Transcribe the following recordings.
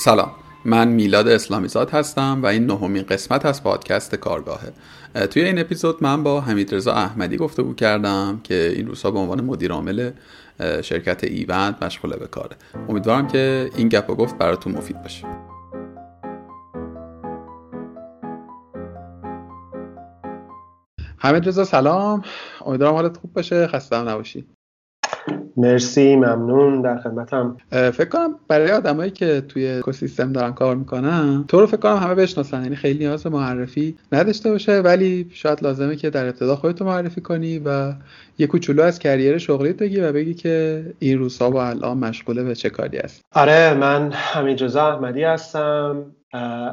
سلام. من میلاد اسلامیزاد هستم و این نهمین قسمت از پادکست کارگاهه. توی این اپیزود من با حمید رضا احمدی گفتگو کردم که این روزها به عنوان مدیر عامل شرکت ایوند مشغوله به کاره. امیدوارم که این گپ و گفت براتون مفید باشه. حمید رضا سلام. امیدوارم حالت خوب باشه. خسته نباشی مرسی ممنون در خدمتم. فکر کنم برای آدمایی که توی اکوسیستم دارن کار می‌کنن تو رو فکر کنم همه بشناسن یعنی خیلی نیاز معرفی نداشته باشه ولی شاید لازمه که در ابتدا خودتو معرفی کنی و یه کوچولو از کریر شغلیت بگی و بگی که این روزها و الان مشغوله به چه کاری است آره من حمید رضا احمدی هستم.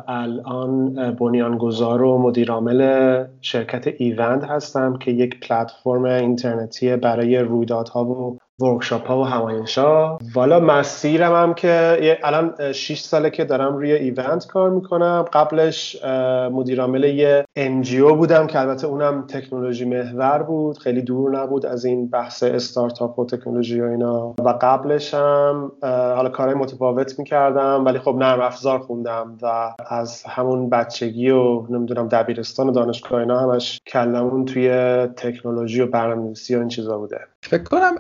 الان بنیانگذار و مدیرعامل شرکت ایوند هستم که یک پلتفرم اینترنتی برای رویدادها و ورکشاپ ها و همایش ها والا مسیرم هم که الان 6 ساله که دارم روی ایونت کار می‌کنم. قبلش مدیرعامل یه NGO بودم که البته اونم تکنولوژی محور بود. خیلی دور نبود از این بحث استارتاپ و تکنولوژی و اینا. و قبلش هم حالا کارهای متفاوت می‌کردم ولی خب نرم افزار خوندم و از همون بچگی و نمی‌دونم دبیرستان و دانشگاه اینا همش کله‌مون توی تکنولوژی و برنامه‌نویسی و این چیزا بوده. فکر کنم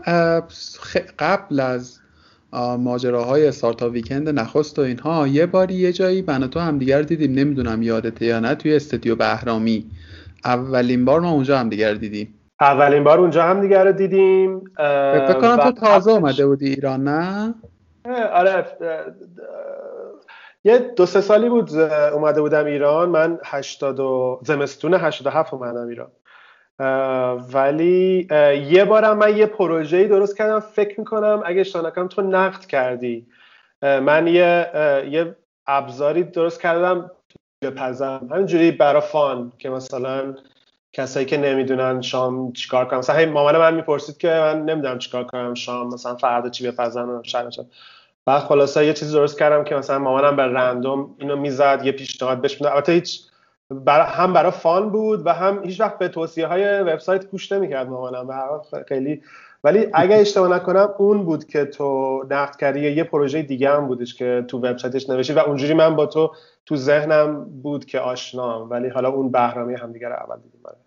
قبل از ماجراهای Startup Weekend نخست و اینها یه باری یه جایی من تو همدیگر دیدیم. نمی‌دونم یادته یا نه توی استودیو بهرامی. اولین بار ما اونجا همدیگر دیدیم. اولین بار اونجا همدیگر دیدیم. فکر کنم تو تازه اومده بودی ایران نه؟ آره یه دو سه سالی بود اومده بودم ایران. من 80 زمستون 87 اومدم ایران. ولی یه بارم من یه پروژه‌ای درست کردم فکر می‌کنم اگه اشتباه تو نقد کردی. من یه یه ابزاری درست کردم بپزم همینجوری برا فان که مثلا کسایی که نمی‌دونن شام چیکار کنم مثلا مامان من می‌پرسید که من نمی‌دونم چیکار کنم شام مثلا فردا چی بپزم شب. بعد خلاصه یه چیزی درست کردم که مثلا مامانم به رندوم اینو می‌زد یه پیشنهاد بهش می‌داد. البته هیچ برا هم برای فان بود و هم هیچ وقت به توصیه های وبسایت گوش نمی‌کرد مامانم. به خیلی. ولی اگه اشتباه نکنم اون بود که تو نقد کردی یه پروژه دیگه هم بودش که تو وبسایتش نوشتی و اونجوری من با تو تو ذهنم بود که آشنام. ولی حالا اون بهرامی همدیگه رو اول دیدیم. آره.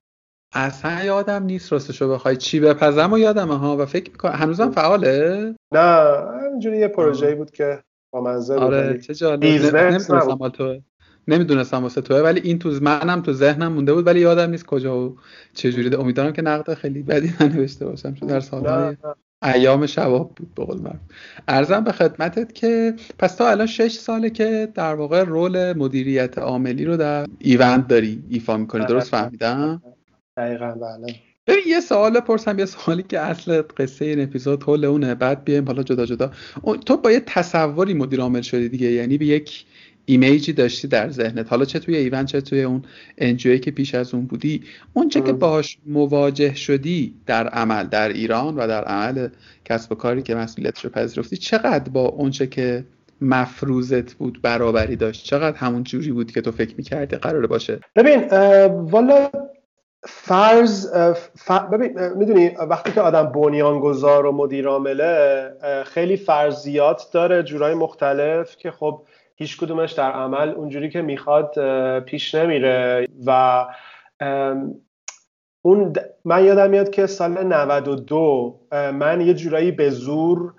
اصلا یادم نیست راستشو بخوای. چی بپزم و یادم ها و فکر می‌کنم هنوزم فعاله؟ نه همینجوری یه پروژه‌ای بود که با منظر آره چه جالب. تو نمی‌دونستم واسه توه ولی این تو منم تو ذهنم مونده بود ولی یادم نیست کجا و چه جوری امیدوارم که نقد خیلی بدی ننوشته باشم چون در سالهای ایام شباب بود به قول عرضم به خدمتت که پس تا الان شش ساله که در واقع role مدیریت عاملی رو در ایوند داری ایفا می‌کنی. درست فهمیدم؟ دقیقا بله. ببین یه سوال پرسم یه سوالی که اصل قصه این اپیزود حول اونه. بعد بیایم حالا جدا جدا. تو با یه تصوری مدیر عامل شدی دیگه یعنی به یک image ی داشتی در ذهنت؟ حالا چه توی ایوند چه توی اون انجوی که پیش از اون بودی؟ اون چه که باهاش مواجه شدی در عمل در ایران و در عمل کسب و کاری که مسئولیتش رو پذیرفتی چقدر با اونچه که مفروضت بود برابری داشت؟ چقدر همون جوری بود که تو فکر می‌کردی قراره باشه؟ ببین والا فرض ببین می‌دونی وقتی که آدم بنیانگذار و مدیر عامله خیلی فرضیات داره جورای مختلف که خب هیچ کدومش در عمل اونجوری که می‌خواد پیش نمیره و اون من یادم میاد که سال 92 من یه جورایی به زور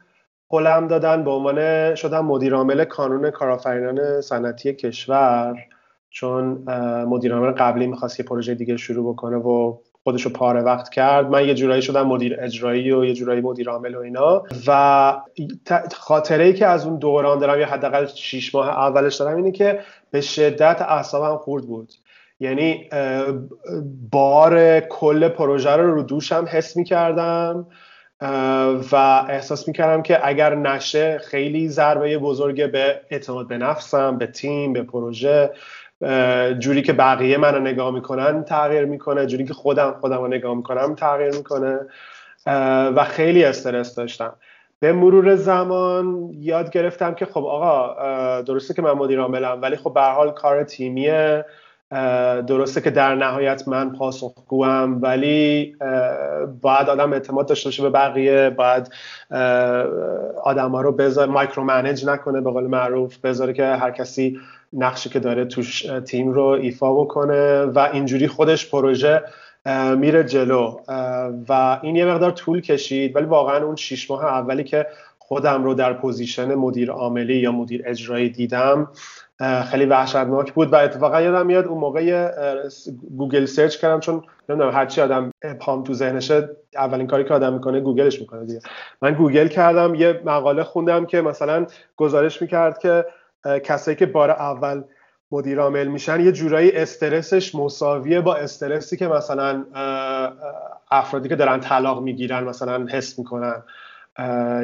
قلم دادن به عنوان شدم مدیر عامل کانون کارآفرینان صنعتی کشور چون مدیر عامل قبلی می‌خواست یه پروژه دیگه شروع بکنه و خودش رو پاره وقت کرد. من یه جورایی شدم مدیر اجرایی و یه جورایی مدیر عامل و اینا. و خاطره ای که از اون دوران دارم یا حداقل 6 ماه اولش دارم اینه که به شدت اعصابم خورد بود. یعنی بار کل پروژه رو رو دوشم حس می‌کردم. و احساس می‌کردم که اگر نشه خیلی ضربه بزرگه به اعتماد به نفسم به تیم به پروژه. جوری که بقیه منو نگاه می‌کنن تغییر می‌کنه جوری که خودم خودم رو نگاه می‌کنم تغییر می‌کنه. و خیلی استرس داشتم. به مرور زمان یاد گرفتم که خب آقا درسته که من مدیر عاملم ولی خب به حال کار تیمیه. درسته که در نهایت من پاسخگوام ولی باید آدم اعتماد داشته باشه به بقیه. باید آدم ها رو بذار micromanage نکنه به قول معروف بذاره که هر کسی نقشی که داره توش تیم رو ایفا بکنه و اینجوری خودش پروژه میره جلو. و این یه مقدار طول کشید ولی واقعا اون شیش ماه اولی که خودم رو در position مدیر عاملی یا مدیر اجرایی دیدم خیلی وحشتناک بود. و اتفاقا یادم میاد اون موقع Google search کردم چون نمی‌دونم هرچی آدم ابهام تو ذهنشه اولین کاری که آدم می‌کنه گوگلش می‌کنه دیگه. من گوگل کردم یه مقاله خوندم که مثلا گزارش می‌کرد که کسایی که بار اول مدیر عامل میشن یه جورایی استرسش مساویه با استرسی که مثلا افرادی که دارن طلاق می‌گیرن مثلا حس می‌کنن.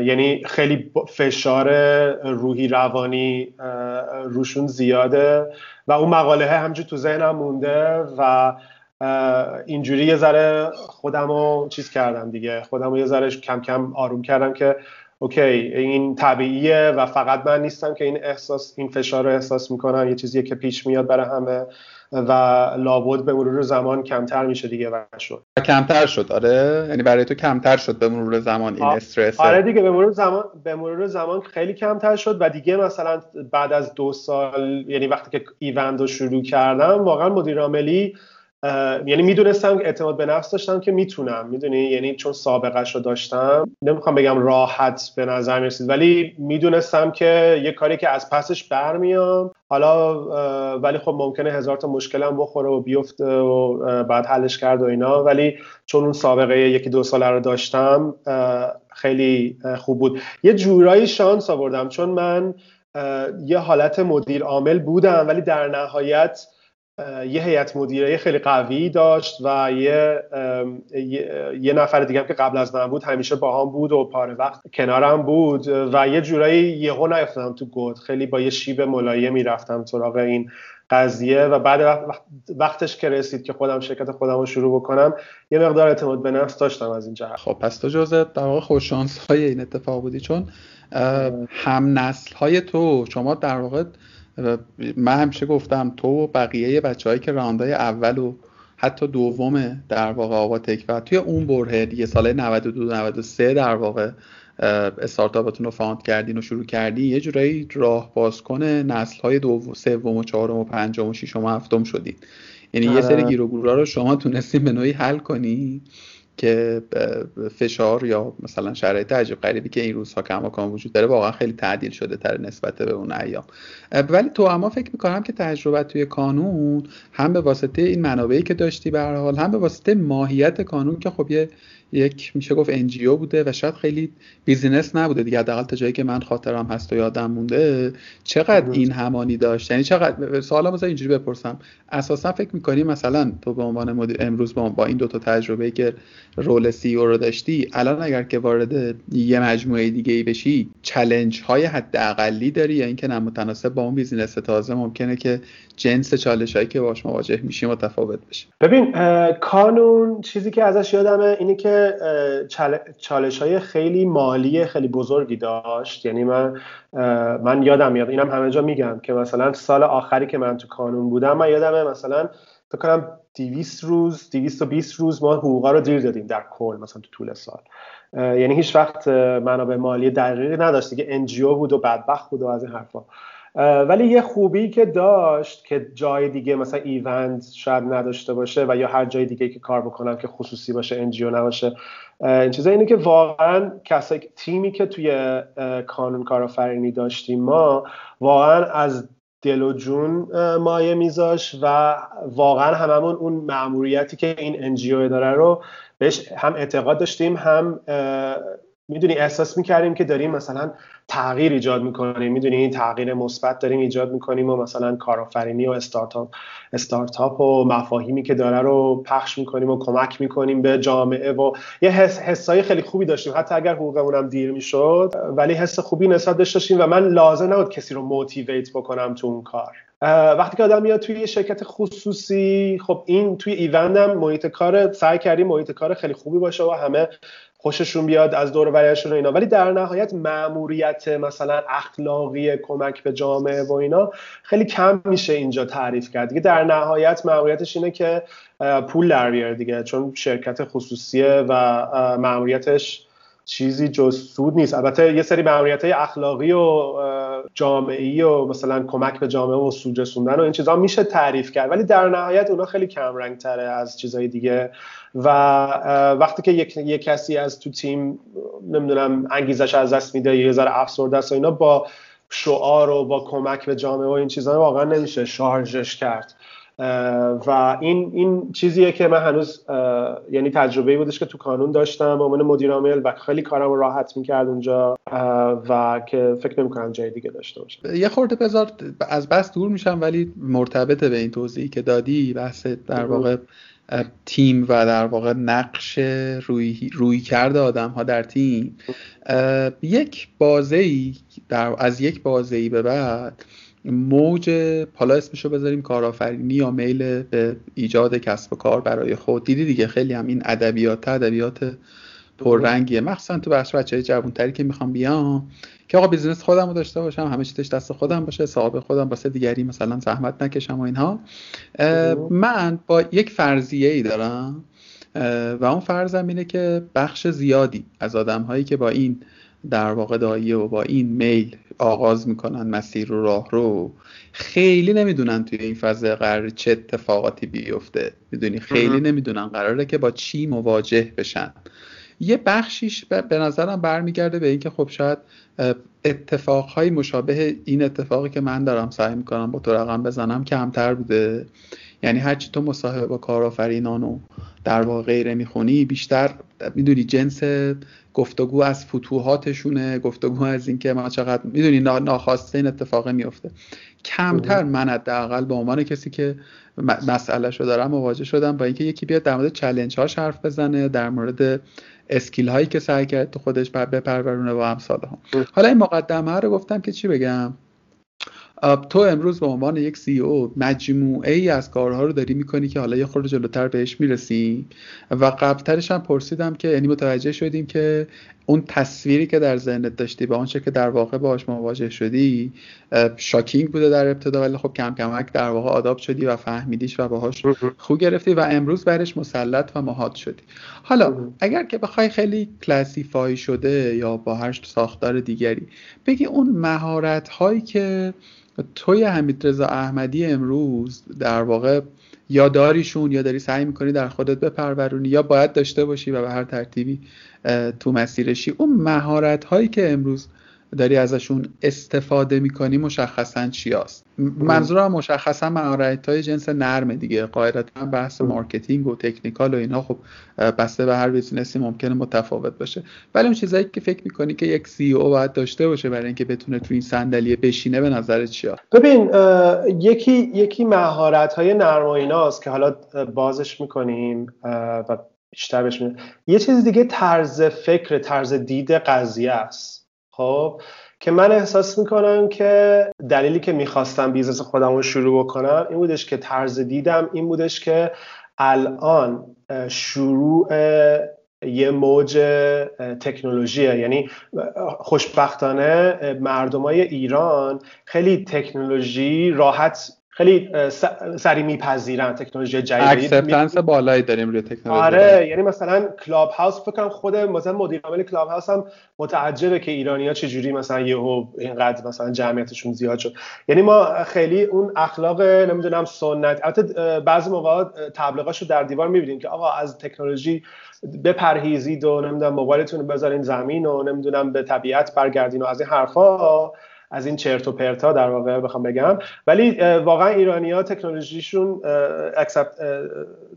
یعنی خیلی فشار روحی روانی روشون زیاده و اون مقاله همجور تو ذهنم مونده و اینجوری یه ذره خودم رو چیز کردم دیگه. خودم رو یه ذره کم کم آروم کردم که اوکی این طبیعیه و فقط من نیستم که این احساس این فشار رو احساس می‌کنم. یه چیزیه که پیش میاد برای همه و لابد به مرور زمان کمتر میشه دیگه و شد. کمتر شد آره؟ یعنی برای تو کمتر شد به مرور زمان این استرس؟ آره دیگه به مرور زمان به مرور زمان خیلی کمتر شد و دیگه مثلا بعد از دو سال یعنی وقتی که ایوند رو شروع کردم واقعا مدیر عاملی یعنی می‌دونستم اعتماد به نفس داشتم که می‌تونم. می‌دونی؟ یعنی چون سابقه رو داشتم. نمی‌خوام بگم راحت به نظر می‌رسید ولی می‌دونستم که یه کاری که از پسش برمیام حالا ولی خب ممکنه هزار تا مشکلم بخوره و بیفته و بعد حلش کرد و اینا. ولی چون اون سابقه یکی دو ساله رو داشتم خیلی خوب بود. یه جورایی شانس آوردم چون من یه حالت مدیر عامل بودم ولی در نهایت یه هیئت مدیره خیلی قوی داشت و یه, یه, نفر دیگه هم که قبل از من بود همیشه با هم بود و پاره وقت کنارم بود و یه جورایی یهو نیفتادم تو گود. خیلی با یه شیب ملایه می‌رفتم سراغ این قضیه و بعد وقتش که رسید که خودم شرکت خودم رو شروع بکنم یه مقدار اعتماد به نفس داشتم از این جهت. خب پس تو جزء در واقع خوششانس های این اتفاق بودی چون هم نسل های تو شما در واقع من همیشه گفتم تو و بقیه بچههایی که round ای اول و حتی دوم در واقع آواتک و توی اون برهه دیگه سال 92 93 در واقع استارتاپتون رو fund کردین و شروع کردی یه جورایی راه باز کنه نسل های دوم سوم و چهارم و پنجم و ششم و هفتم شدید یعنی یه سری آره. گیر و رو شما تونستین به نوعی حل کنی که فشار یا مثلا شرایط عجیب غریبی که این روزها کماکان وجود داره واقعا خیلی تعدیل شده تر نسبت به اون ایام. ولی تو اما فکر می‌کنم که تجربه توی کانون هم به واسطه این منابعی که داشتی به حال هم به واسطه ماهیت کانون که خب یه یک میشه گفت NGO بوده و شاید خیلی business نبوده دیگه. حداقل تا جایی که من خاطرم هست و یادم مونده چقدر این همانی داشت؟ یعنی چقدر سوالا مثلا اینجوری بپرسم. اساسا فکر می‌کنی مثلا تو به عنوان مدیر امروز با, با این دوتا تجربه که role CEO رو داشتی الان اگر که وارد یه مجموعه دیگه ای بشی challenge های حداقلی داری یا اینکه نه متناسب با اون business تازه؟ ممکنه که جنس چالش هایی که باش مواجه میشی متفاوت بشه. ببین کانون چیزی که ازش یادمه اینه که چالش های خیلی مالی خیلی بزرگی داشت. یعنی من من یادم میاد اینم همه جا میگم که مثلا سال آخری که من تو کانون بودم من یادمه مثلا فکر کنم 200 روز 220 روز ما حقوقا رو دیر دادیم در کل مثلا تو طول سال. یعنی هیچ وقت منابع مالی دقیقی نداشت. دیگه NGO بود و بدبخت بود و از این حرفا. ولی یه خوبی که داشت که جای دیگه مثلا ایوند شاید نداشته باشه و یا هر جای دیگه که کار بکنم که خصوصی باشه NGO نباشه. این چیزا اینه که واقعا کسایی تیمی که توی کانون کارآفرینی داشتیم ما واقعا از دل و جون مایه میذاش و واقعا هممون اون معموریتی که این انجیو داره رو بهش هم اعتقاد داشتیم هم می‌دونی احساس می‌کردیم که داریم مثلا تغییر ایجاد می‌کنیم. می‌دونی این تغییر مثبت داریم ایجاد می‌کنیم و مثلا کارآفرینی و استارتاپ استارتاپ و مفاهیمی که داره رو پخش می‌کنیم و کمک می‌کنیم به جامعه و یه حس حسای خیلی خوبی داشتیم. حتی اگر حقوقمون هم دیر می‌شد ولی حس خوبی نسبت داشتیم و من لازم نبود کسی رو موتیویت بکنم تو اون کار. وقتی که آدم میاد توی یه شرکت خصوصی خب این توی ایوندم محیط کار سعی کردیم محیط کار خیلی خوبی باشه و همه خوششون بیاد از دور و اینا. ولی در نهایت مأموریت مثلا اخلاقی کمک به جامعه و اینا خیلی کم میشه اینجا تعریف کرد. دیگه در نهایت مأموریتش اینه که پول در بیاره دیگه. چون شرکت خصوصیه و مأموریتش چیزی جز سود نیست. البته یه سری مأموریت های اخلاقی و جامعی و مثلا کمک به جامعه و سود رسوندن و این چیزها میشه تعریف کرد. ولی در نهایت اونا خیلی کم رنگ تره از چیزهای دیگه. و وقتی که یک, یک کسی از تو تیم نمی‌دونم انگیزش از دست میده یه ذره افسرده است و اینا با شعار و با کمک به جامعه و این چیزها واقعا نمیشه شارژش کرد. و این این چیزیه که من هنوز یعنی تجربه بودش که تو کانون داشتم. به عنوان مدیر عامل و خیلی کارم رو راحت می‌کرد اونجا و که فکر نمی‌کنم جای دیگه داشته باشم. یه خورده بذار از بس دور میشم ولی مرتبطه به این توضیحی که دادی بحث در واقع تیم و در واقع نقش روی, روی کرده آدم ها در تیم. یک بازه ای در از یک بازه ای به بعد موج حالا اسمشو بذاریم کارآفرینی یا میل به ایجاد کسب و کار برای خود. دیدی دیگه خیلی هم این ادبیات ادبیات پررنگیه. مخصوصا تو بخش بچه جوانتری که می‌خوام بیام که آقا business خودم رو داشته باشم همه چیزش دست خودم باشه صاحب خودم واسه دیگری مثلا زحمت نکشم و اینها. من با یک فرضیه ای دارم و اون فرضم اینه که بخش زیادی از آدم هایی که با این در واقع داییه و با این میل آغاز می‌کنن مسیر رو راه رو. خیلی نمی‌دونن توی این فضای قرار چه اتفاقاتی بیفته. می‌دونی؟ خیلی نمی‌دونن. قراره که با چی مواجه بشن. یه بخشیش به نظرم برمیگرده به اینکه خب شاید اتفاقهای مشابه این اتفاقی که من دارم سعی می‌کنم با تو رقم بزنم کمتر بوده. یعنی هرچی تو مصاحبه با کارآفرینان و در واقع غیره می‌خونی بیشتر می‌دونی جنس گفتگو از فتوحاتشونه گفتگو از اینکه ما چقدر می‌دونی ناخواسته این اتفاق میفته کمتر من حداقل به عنوان کسی که مسئله شو دارم مواجه شدم با اینکه یکی بیاد در مورد چلنج هاش حرف بزنه در مورد اسکیل هایی که سعی کرد تو خودش بپرورونه و امثال ها حالا این مقدمه رو گفتم که چی بگم؟ تو امروز به عنوان یک سی او مجموعه ای از کارها رو داری می‌کنی که حالا یه خورده جلوتر بهش می‌رسی؟ و قبلترش هم پرسیدم که یعنی متوجه شدیم که اون تصویری که در ذهنت داشتی به آنچه که در واقع باهاش مواجه شدی شاکینگ بوده در ابتدا ولی خب کم کمک در واقع آداب شدی و فهمیدیش و باهاش خوب گرفتی و امروز برش مسلط و مهاد شدی. حالا اگر که بخوای خیلی کلاسیفای شده یا با هر ساختار دیگری بگی اون مهارت هایی که توی حمید رضا احمدی امروز در واقع یا داریشون یا داری سعی می‌کنی در خودت بپرورونی یا باید داشته باشی و به هر ترتیبی تو مسیرشی. اون مهارت هایی که امروز داری ازشون استفاده می‌کنی مشخصا چی هست؟ منظورم مشخصا مهارت های جنس نرمه دیگه. قاعدتا بحث marketing و technical و اینا. خب بسته به هر business ی ممکنه متفاوت باشه. ولی اون چیزایی که فکر می‌کنی که یک CEO باید داشته باشه برای اینکه بتونه تو این صندلی بشینه به نظر چی ببین یکی یکی مهارت های نرم و ایناست که حالا بازش می‌کنیم و بیشتر بهش یه چیز دیگه طرز فکر طرز دید قضیه است. خب که من احساس می‌کنم که دلیلی که می‌خواستم business خودم رو شروع بکنم این بودش که طرز دیدم این بودش که الان شروع یه موج تکنولوژیه. یعنی خوشبختانه مردمای ایران خیلی تکنولوژی راحت خیلی سریع میپذیرن تکنولوژی جدید. acceptance بالایی داریم روی تکنولوژی. آره یعنی مثلا Clubhouse فکر کنم خود مثلا مدیر عامل Clubhouse هم متعجبه که ایرانیا چه جوری مثلا یهو اینقدر مثلا جمعیتشون زیاد شد. یعنی ما خیلی اون اخلاق نمی‌دونم سنت البته بعضی موقع تبلیغاشو در دیوار می‌بینیم که آقا از تکنولوژی بپرهیزید و نمی‌دونم موبایلتون رو بذارین زمین و نمی‌دونم به طبیعت برگردین و از این حرفا از این چرت و پرتا در واقع بخوام بگم. ولی واقعا ایرانی ها تکنولوژیشون accept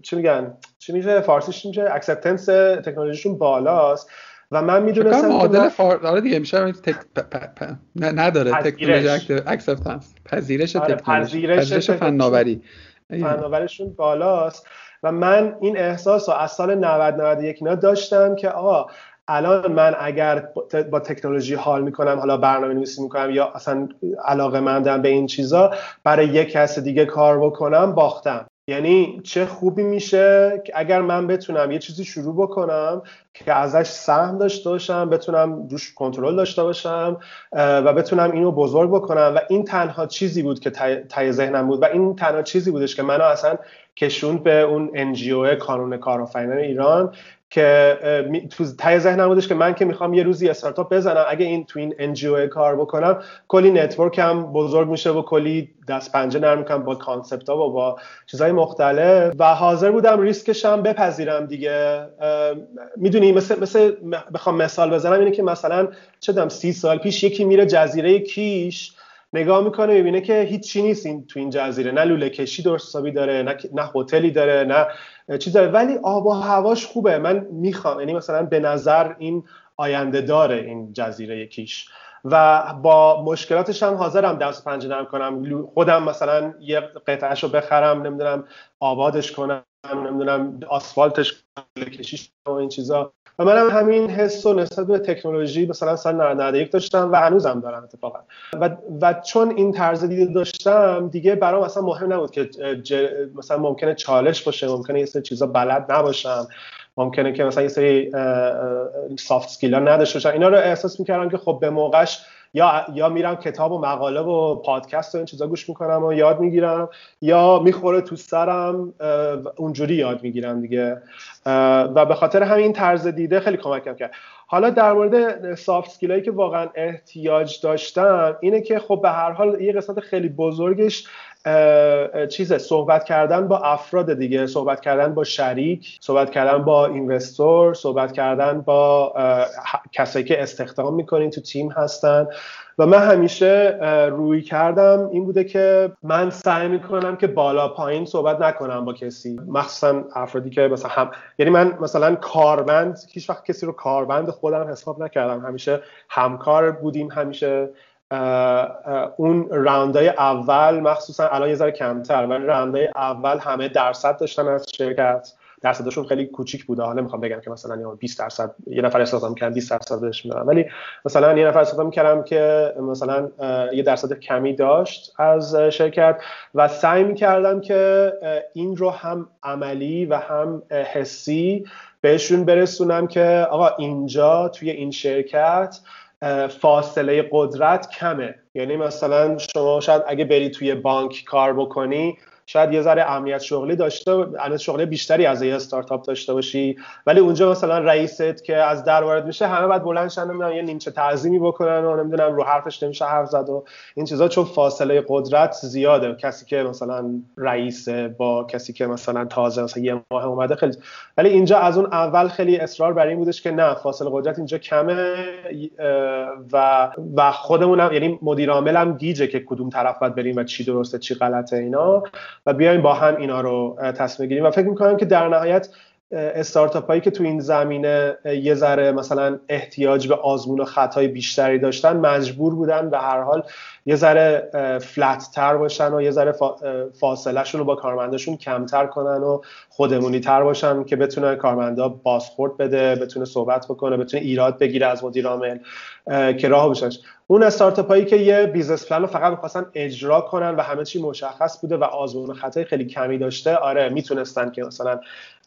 چی میگن؟ چی میشه؟ فارسیش میشه. acceptance تکنولوژیشون بالاست. و من می‌دونستم معادل فار... آره دیگه میشه تک... پ... پ... پ... نداره. technology acceptance پذیرش آره تکنولوژی. پذیرش فناوری. فناوریشون بالاست. و من این احساس رو از سال 90 91 اینا داشتم که آقا الان من اگر با تکنولوژی حال می‌کنم حالا برنامه نویسی می‌کنم یا اصلا علاقه مندم به این چیزا برای یک کس دیگه کار بکنم باختم. یعنی چه خوبی میشه که اگر من بتونم یه چیزی شروع بکنم که ازش سهم داشته باشم بتونم روش کنترل داشته باشم و بتونم اینو بزرگ بکنم و این تنها چیزی بود که ته ذهنم بود و این تنها چیزی بودش که منو اصلا کشوند به اون NGO کانون کارآفرینان ایران که تو ته ذهنم بودش که من که می‌خوام یه روزی استارتاپ بزنم اگه این تو این NGO کار بکنم کلی network م بزرگ میشه و کلی دست پنجه نرم می‌کنم با concept ها و با چیزهای مختلف. و حاضر بودم ریسکش هم بپذیرم دیگه. می‌دونی مثل, مثل بخوام مثال بزنم اینه که مثلا چه دم سی سال پیش یکی میره جزیره کیش نگاه می‌کنه می‌بینه که هیچی نیست این تو این جزیره. نه لوله کشی درست داره نه نه هتلی داره نه چیز داره. ولی آب و هواش خوبه. من می‌خوام یعنی مثلا به نظر این آینده داره این جزیره کیش. و با مشکلاتش هم حاضرم دست پنجه نرم کنم. خودم مثلا یه قطعهش رو بخرم نمی‌دونم آبادش کنم نمی‌دونم آسفالتش کشیش و این چیزا. و منم همین حس و نسبت به تکنولوژی مثلا سال 91 داشتم و هنوزم دارم اتفاقا. و, و چون این طرز دید داشتم دیگه برام اصلا مهم نبود که مثلا ممکنه چالش باشه ممکنه یه سری چیزا بلد نباشم. ممکنه که مثلا یه سری سافت سکیل ها نداشته باشم اینا رو احساس می‌کردم که خب به موقعش یا یا میرم کتاب و مقاله و پادکست و این چیزا گوش می‌کنم و یاد می‌گیرم یا می‌خوره تو سرم اونجوری یاد می‌گیرم دیگه. و به خاطر همین طرز دیده خیلی کمکم کرد. حالا در مورد سافت اسکیلایی که واقعا احتیاج داشتم اینه که خب به هر حال یه قسمت خیلی بزرگش چیزه صحبت کردن با افراد دیگه صحبت کردن با شریک صحبت کردن با اینوستور صحبت کردن با کسایی که استخدام می‌کنین تو تیم هستن. و من همیشه روی کردم این بوده که من سعی می‌کنم که بالا پایین صحبت نکنم با کسی. مخصوصا افرادی که مثلا هم یعنی من مثلا کاربند هیچ وقت کسی رو کاربند خودم حساب نکردم. همیشه همکار بودیم همیشه اون راوندهای اول مخصوصا الان یه ذره کمتر ولی راوندهای اول همه درصد داشتن از شرکت. درصدشون خیلی کوچیک بوده. حالا می‌خوام بگم که مثلا 20 درصد یه نفر استفاده می‌کردن 20 درصد بهش می‌دادن. ولی مثلا یه نفر استفاده می‌کردم که مثلا یه درصد کمی داشت از شرکت. و سعی می‌کردم که این رو هم عملی و هم حسی بهشون برسونم که آقا اینجا توی این شرکت فاصله قدرت کمه. یعنی مثلا شما شاید اگه بری توی بانک کار بکنی شاید یه ذره امنیت شغلی داشته امنیت شغلی بیشتری از یه استارتاپ داشته باشی. ولی اونجا مثلا رئیست که از در وارد میشه همه بعد بلند شن نمی‌دونم یه نیمچه تعظیمی بکنن و نمی‌دونم رو حرفش نمیشه حرف زد و این چیزا. چون فاصله قدرت زیاده. کسی که مثلا رئیس با کسی که مثلا تازه مثلا یه ماه اومده خیلی ولی اینجا از اون اول خیلی اصرار بر این بودش که نه فاصله قدرت اینجا کمه و و خودمونم یعنی مدیر عاملم گیجه که کدوم طرف باید بریم و چی درسته چی غلطه اینا. و بیایم با هم اینا رو تصمیم گیریم و فکر می‌کنم که در نهایت استارتاپ هایی که تو این زمینه یه ذره مثلا احتیاج به آزمون و خطای بیشتری داشتن مجبور بودن به هر حال یه ذره flat تر باشن و یه ذره فاصله شون رو با کارمنداشون کمتر کنن و خودمونی تر باشن که بتونه کارمندا بازخورد بده بتونه صحبت بکنه بتونه ایراد بگیره از مدیر عامل که راه بشنش اون استارتاپ هایی که یه business plan رو فقط می‌خواستن اجرا کنن و همه چی مشخص بوده و آزمون خطای خیلی کمی داشته آره می‌تونستن که مثلا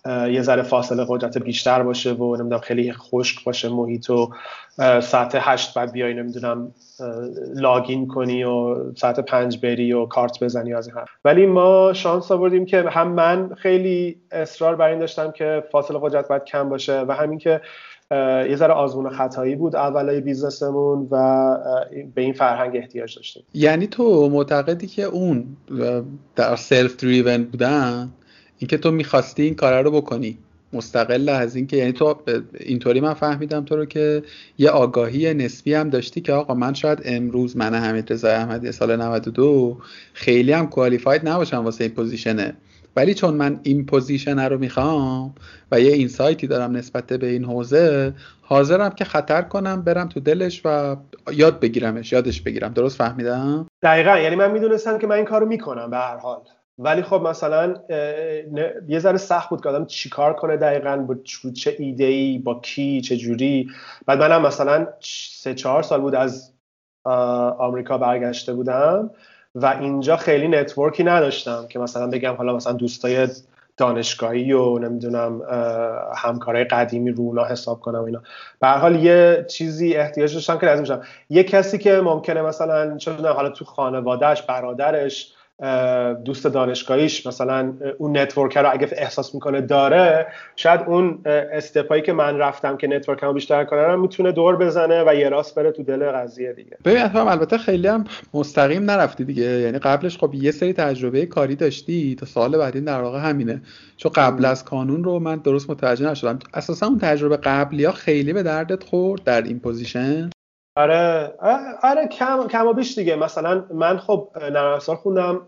یه ذره فاصله قدرت بیشتر باشه و نمی‌دونم خیلی خشک باشه محیط و ساعت هشت بعد بیای نمی‌دونم لاگین کنی و ساعت پنج بری و کارت بزنی از هم ولی ما شانس آوردیم که هم من خیلی اصرار بر این داشتم که فاصله قدرت باید کم باشه و همین که یه ذره آزمون خطایی بود اولای بیزنسمون و به این فرهنگ احتیاج داشتیم. یعنی تو معتقدی که اون در self-driven بودن اینکه تو می‌خواستی این کار رو بکنی. مستقل از اینکه یعنی تو اینطوری من فهمیدم تو رو که یه آگاهی نسبی هم داشتی که آقا من شاید امروز من حمید رضا احمدی سال 92 خیلی هم qualified نباشم واسه این position ه ولی چون من این position رو می‌خوام و یه insight ی دارم نسبت به این حوزه حاضرم که خطر کنم برم تو دلش و یاد بگیرمش یادش بگیرم. درست فهمیدم؟ دقیقا. یعنی من می‌دونستم که من این کارو می‌کنم به هر حال. ولی خب مثلا یه ذره سخت بود که آدم چیکار کنه دقیقا با چه ایده ای با کی چه جوری. بعد منم مثلا سه چهار سال بود از آمریکا برگشته بودم. و اینجا خیلی نتورکی نداشتم که مثلا بگم حالا مثلا دوستای دانشگاهی و نمی‌دونم همکارای قدیمی رو اونا حساب کنم اینا. به حال یه چیزی احتیاج داشتم که لازم شدم یه کسی که ممکنه مثلا چون حالا تو خانوادهش برادرش دوست دانشگاهیش مثلا اون network رو اگه احساس می‌کنه داره شاید اون step ایی که من رفتم که network رو بیشتر کنم می‌تونه دور بزنه و یه راست بره تو دل قضیه دیگه. ببین البته خیلی هم مستقیم نرفتی دیگه. یعنی قبلش خب یه سری تجربه کاری داشتی تا سال بعدی در واقع همینه. چون قبل از کانون رو من درست متوجه نشدم. اساسا اون تجربه قبلی ها خیلی به دردت خورد در این position آره آره کم کم و بیش دیگه. مثلا من خب نرم افزار خوندم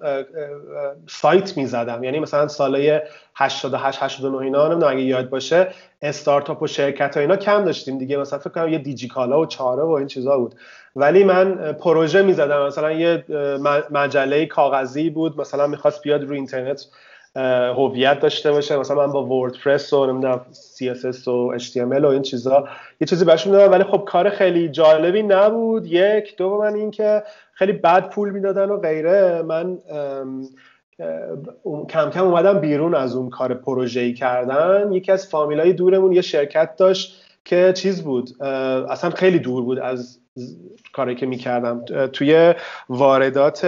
سایت می‌زدم. یعنی مثلا سالای 88 89 اینا نمی‌دونم اگه یاد باشه استارتاپ و شرکت ها اینا کم داشتیم دیگه. مثلا فکر کنم یه دیجیکالا و چاره و این چیزا بود. ولی من پروژه می‌زدم. مثلا یه مجله کاغذی بود. مثلا می‌خواست بیاد روی اینترنت هویت داشته باشه. مثلا من با وردپرس و نمی‌دونم CSS و HTML و این چیزا یه چیزی بهشون دادم ولی خب کار خیلی جالبی نبود. یک دو من این که خیلی بد پول می‌دادن و غیره. من کم کم اومدم بیرون از اون کار پروژه‌ای کردن. یکی از فامیلای دورمون یه شرکت داشت. که چیز بود اصلا خیلی دور بود از کاری که می‌کردم. توی واردات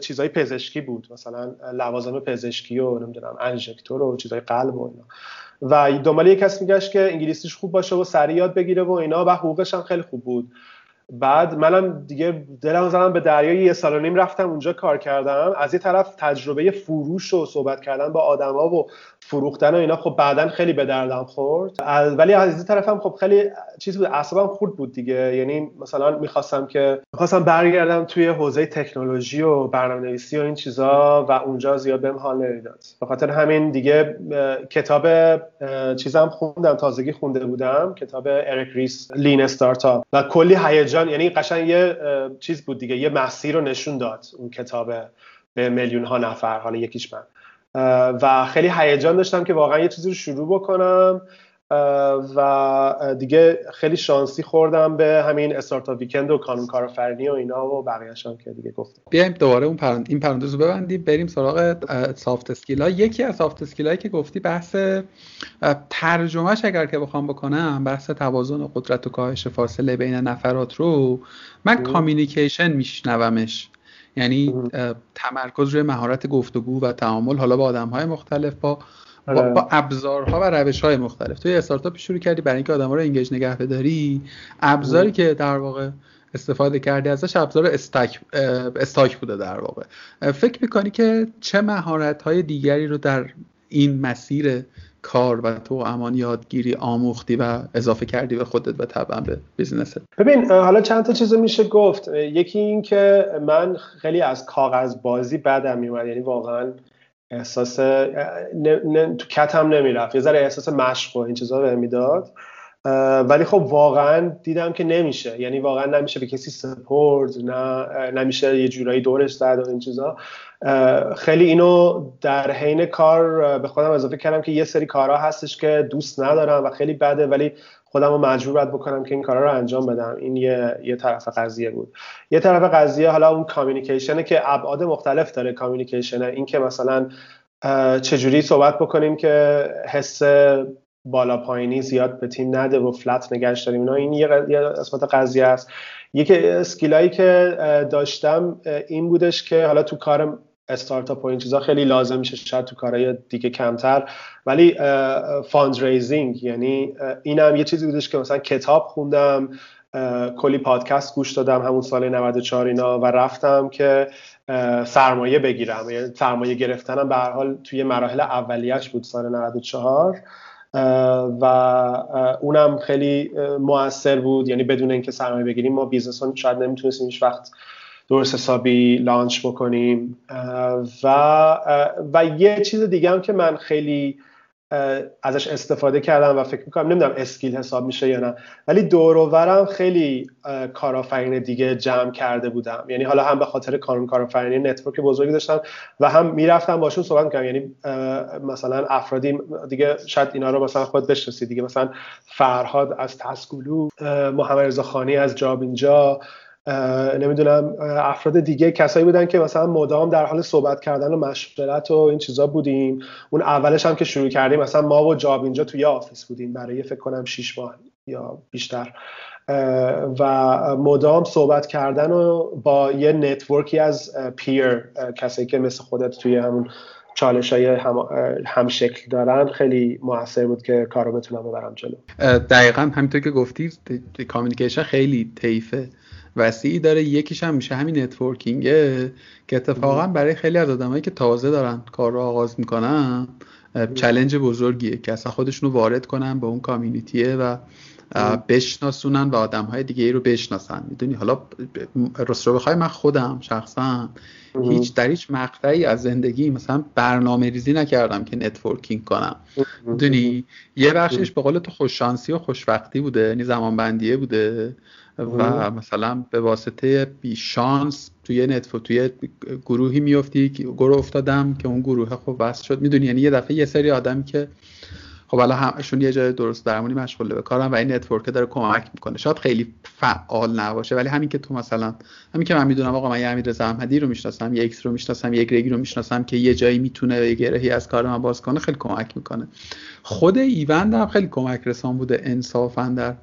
چیزهای پزشکی بود مثلا لوازم پزشکی و نمی‌دونم انژکتور و چیزهای قلب و اینا. و دنبال یه کس میگشت که انگلیسیش خوب باشه و سریع یاد بگیره و اینا و حقوقش هم خیلی خوب بود. بعد منم دیگه دلم زدم به دریای یه سال و نیم رفتم اونجا کار کردم. از یه طرف تجربه فروش و صحبت کردن با آدما و فروختن و اینا خب بعدا خیلی به دردم خورد. ولی از این طرف هم خب خیلی چیز بود اعصابم خورد بود دیگه. یعنی مثلا می‌خواستم که می‌خواستم برگردم توی حوزه تکنولوژی و برنامه نویسی و این چیزا و اونجا زیاد بهم حال نمی‌داد. به خاطر همین دیگه کتاب چیزم خوندم تازگی خونده بودم کتاب اریک ریس لین استارتاپ. و کلی هیجان یعنی قشنگ یه چیز بود دیگه یه مسیر رو نشون داد اون کتاب به میلیون ها نفر حالا یکیش من. و خیلی هیجان داشتم که واقعا یه چیزی رو شروع بکنم و دیگه خیلی شانسی خوردم به همین استارتاپ ویکند و کانون کارآفرینی و اینا و بقیه‌اش که دیگه گفتم. بیایم دوباره اون پرند... این پرانتز رو ببندیم بریم سراغ soft skill ها یکی از soft skill که گفتی بحث ترجمهش اگر که بخوام بکنم بحث توازن و قدرت و کاهش فاصله بین نفرات رو من communication میشنومش. یعنی تمرکز روی مهارت گفتگو و تعامل حالا با آدم های مختلف با با, آره. با ابزارها و روش های مختلف توی استارتاپ شروع کردی برای اینکه آدم ها رو engage نگه بداری ابزاری که در واقع استفاده کردی ازش ابزار stock stock بوده در واقع. فکر می‌کنی که چه مهارت های دیگری رو در این مسیر کار و توامان یادگیری آموختی و اضافه کردی به خودت و طبعا به business ت ببین حالا چند تا چیز میشه گفت. یکی این که من خیلی از کاغذ بازی بدم میومد. یعنی واقعا احساس تو کتم نمی‌رفت. یه ذره احساس مشق و این چیزا بهم می‌داد. ولی خب واقعا دیدم که نمیشه. یعنی واقعا نمیشه به کسی سپردش نه نمیشه یه جورایی دورش زد و این چیزا. خیلی اینو در حین کار به خودم اضافه کردم که یه سری کارها هستش که دوست ندارم و خیلی بده ولی خودم رو مجبور باید بکنم که این کارا رو انجام بدم. این یه, یه طرف قضیه بود. یه طرف قضیه حالا اون کامیونیکیشنه که ابعاد مختلف داره کامیونیکیشنه این که مثلا چجوری صحبت بکنیم که حس بالا پایینی زیاد به تیم نده و فلت نگهش داریم. اینا این یه قسمت قضیه است. یکی اسکیلایی که داشتم این بودش که حالا تو کار استارتاپ و این چیزا خیلی لازم میشه شاید تو کارهای دیگه کمتر. ولی fundraising یعنی اینم یه چیزی بودش که مثلا کتاب خوندم کلی پادکست گوش دادم همون سال 94 اینا و رفتم که سرمایه بگیرم. یعنی سرمایه گرفتنم به هر حال توی مراحل اولیش بود سال 94 و اونم خیلی موثر بود. یعنی بدون اینکه سرمایه بگیریم ما business شاید نمی‌تونستیم هیچ وقت درست حسابی launch بکنیم. و و یه چیز دیگه هم که من خیلی ازش استفاده کردم و فکر می‌کنم نمی‌دونم skill حساب میشه یا نه. ولی دوروورم خیلی کارآفرین دیگه جمع کرده بودم. یعنی حالا هم به خاطر کانون کارآفرینی network بزرگی داشتم و هم می‌رفتم باشون صحبت می‌کردم. یعنی مثلا افرادی دیگه شاید اینا رو مثلا خودت بشناسی دیگه مثلا فرهاد از تسکولو محمد رضا خانی از جابینجا نمی‌دونم افراد دیگه کسایی بودن که مثلا مدام در حال صحبت کردن و مشورت و این چیزا بودیم. اون اولش هم که شروع کردیم مثلا ما و جابینجا توی office بودیم برای فکر کنم 6 ماه یا بیشتر. و مدام صحبت کردن و با یه network ی از peer کسایی که مثل خودت توی همون چالش های هم, شکل دارن خیلی موثر بود که کارو بتونم ببرم جلو. دقیقا همینطور که گفتی communication خیلی طیفه. وسیعی داره یکیش هم میشه همین networking ه که اتفاقا برای خیلی از آدمایی که تازه دارن کار رو آغاز می‌کنن challenge بزرگیه که اصلا خودشون رو وارد کنن به اون community ه و بشناسونن و آدم های دیگه ای رو بشناسن. می‌دونی؟ حالا راست رو بخوای من خودم شخصا هیچ در هیچ مقطعی از زندگی مثلا برنامه ریزی نکردم که networking کنم. می‌دونی؟ یه بخشش به قول تو خوششانسی و خوشوقتی بوده یعنی زمان بندیه بوده. و مثلا به واسطه یه شانس توی network توی گروهی میفتی گروه افتادم که اون گروه خب بس شد. می‌دونی یعنی یه دفعه یه سری آدمی که خب حالا همشون یه جای درست درمونی مشغول به کارن و این network داره کمک می‌کنه. شاید خیلی فعال نباشه ولی همین که تو مثلا همین که من می‌دونم آقا من یه امیر رضا احمدی رو می‌شناسم یه X رو می‌شناسم یه ایگرگی رو می‌شناسم که یه جایی می‌تونه یه گرهی از کار من باز کنه خیلی کمک می‌کنه. خود ایوند هم خیلی کمک رسان بوده انصافا در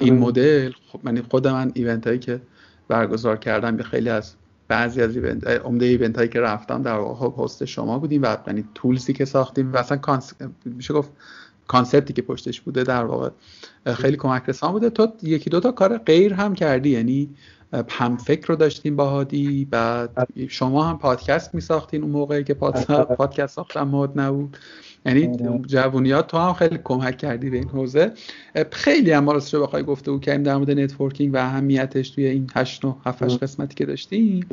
این مدل خب من خود من event هایی که برگزار کردم به خیلی از بعضی از event عمده event هایی که رفتم در واقع پست شما بودیم و یعنی tools ی که ساختیم و اصلا میشه گفت concept ی که پشتش بوده در واقع خیلی کمک رسان بوده. تو یکی دو تا کار غیر هم کردی یعنی هم فکر رو داشتیم با هادی بعد شما هم پادکست می ساختین اون موقعی که پادکست ساختم مد نبود. یعنی جوونیات تو هم خیلی کمک کردی به این حوزه. خیلی هم راستش بخوای گفتگو کردیم در مورد networking و اهمیتش توی این 8 و 7 قسمتی که داشتیم.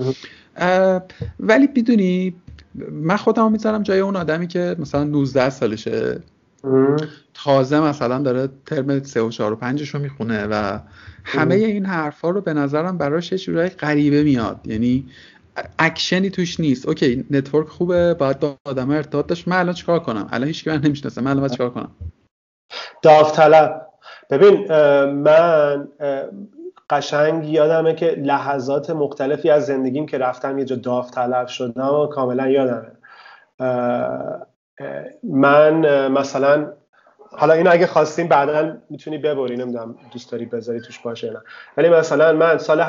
ولی بدونی من خودم می‌ذارم جای اون آدمی که مثلا 19 سالشه. تازه مثلا داره ترم 3 و 4 و 5 رو می‌خونه و همه این حرفا رو به نظرم براش یه جورایی غریبه میاد. یعنی اکشنی توش نیست. okay network خوبه باید با آدم ارتباط داشت. من الان چیکار کنم؟ الان هیچ من نمی‌شناسم. من الان چیکار کنم؟ داوطلب. ببین من قشنگ یادمه که لحظات مختلفی از زندگیم که رفتم یه جا داوطلب شدم و کاملا یادمه. من مثلا حالا اینو اگه خواستیم بعدا می‌تونی ببری نمی‌دونم دوست داری بذاری توش باشه نه. ولی مثلا من سال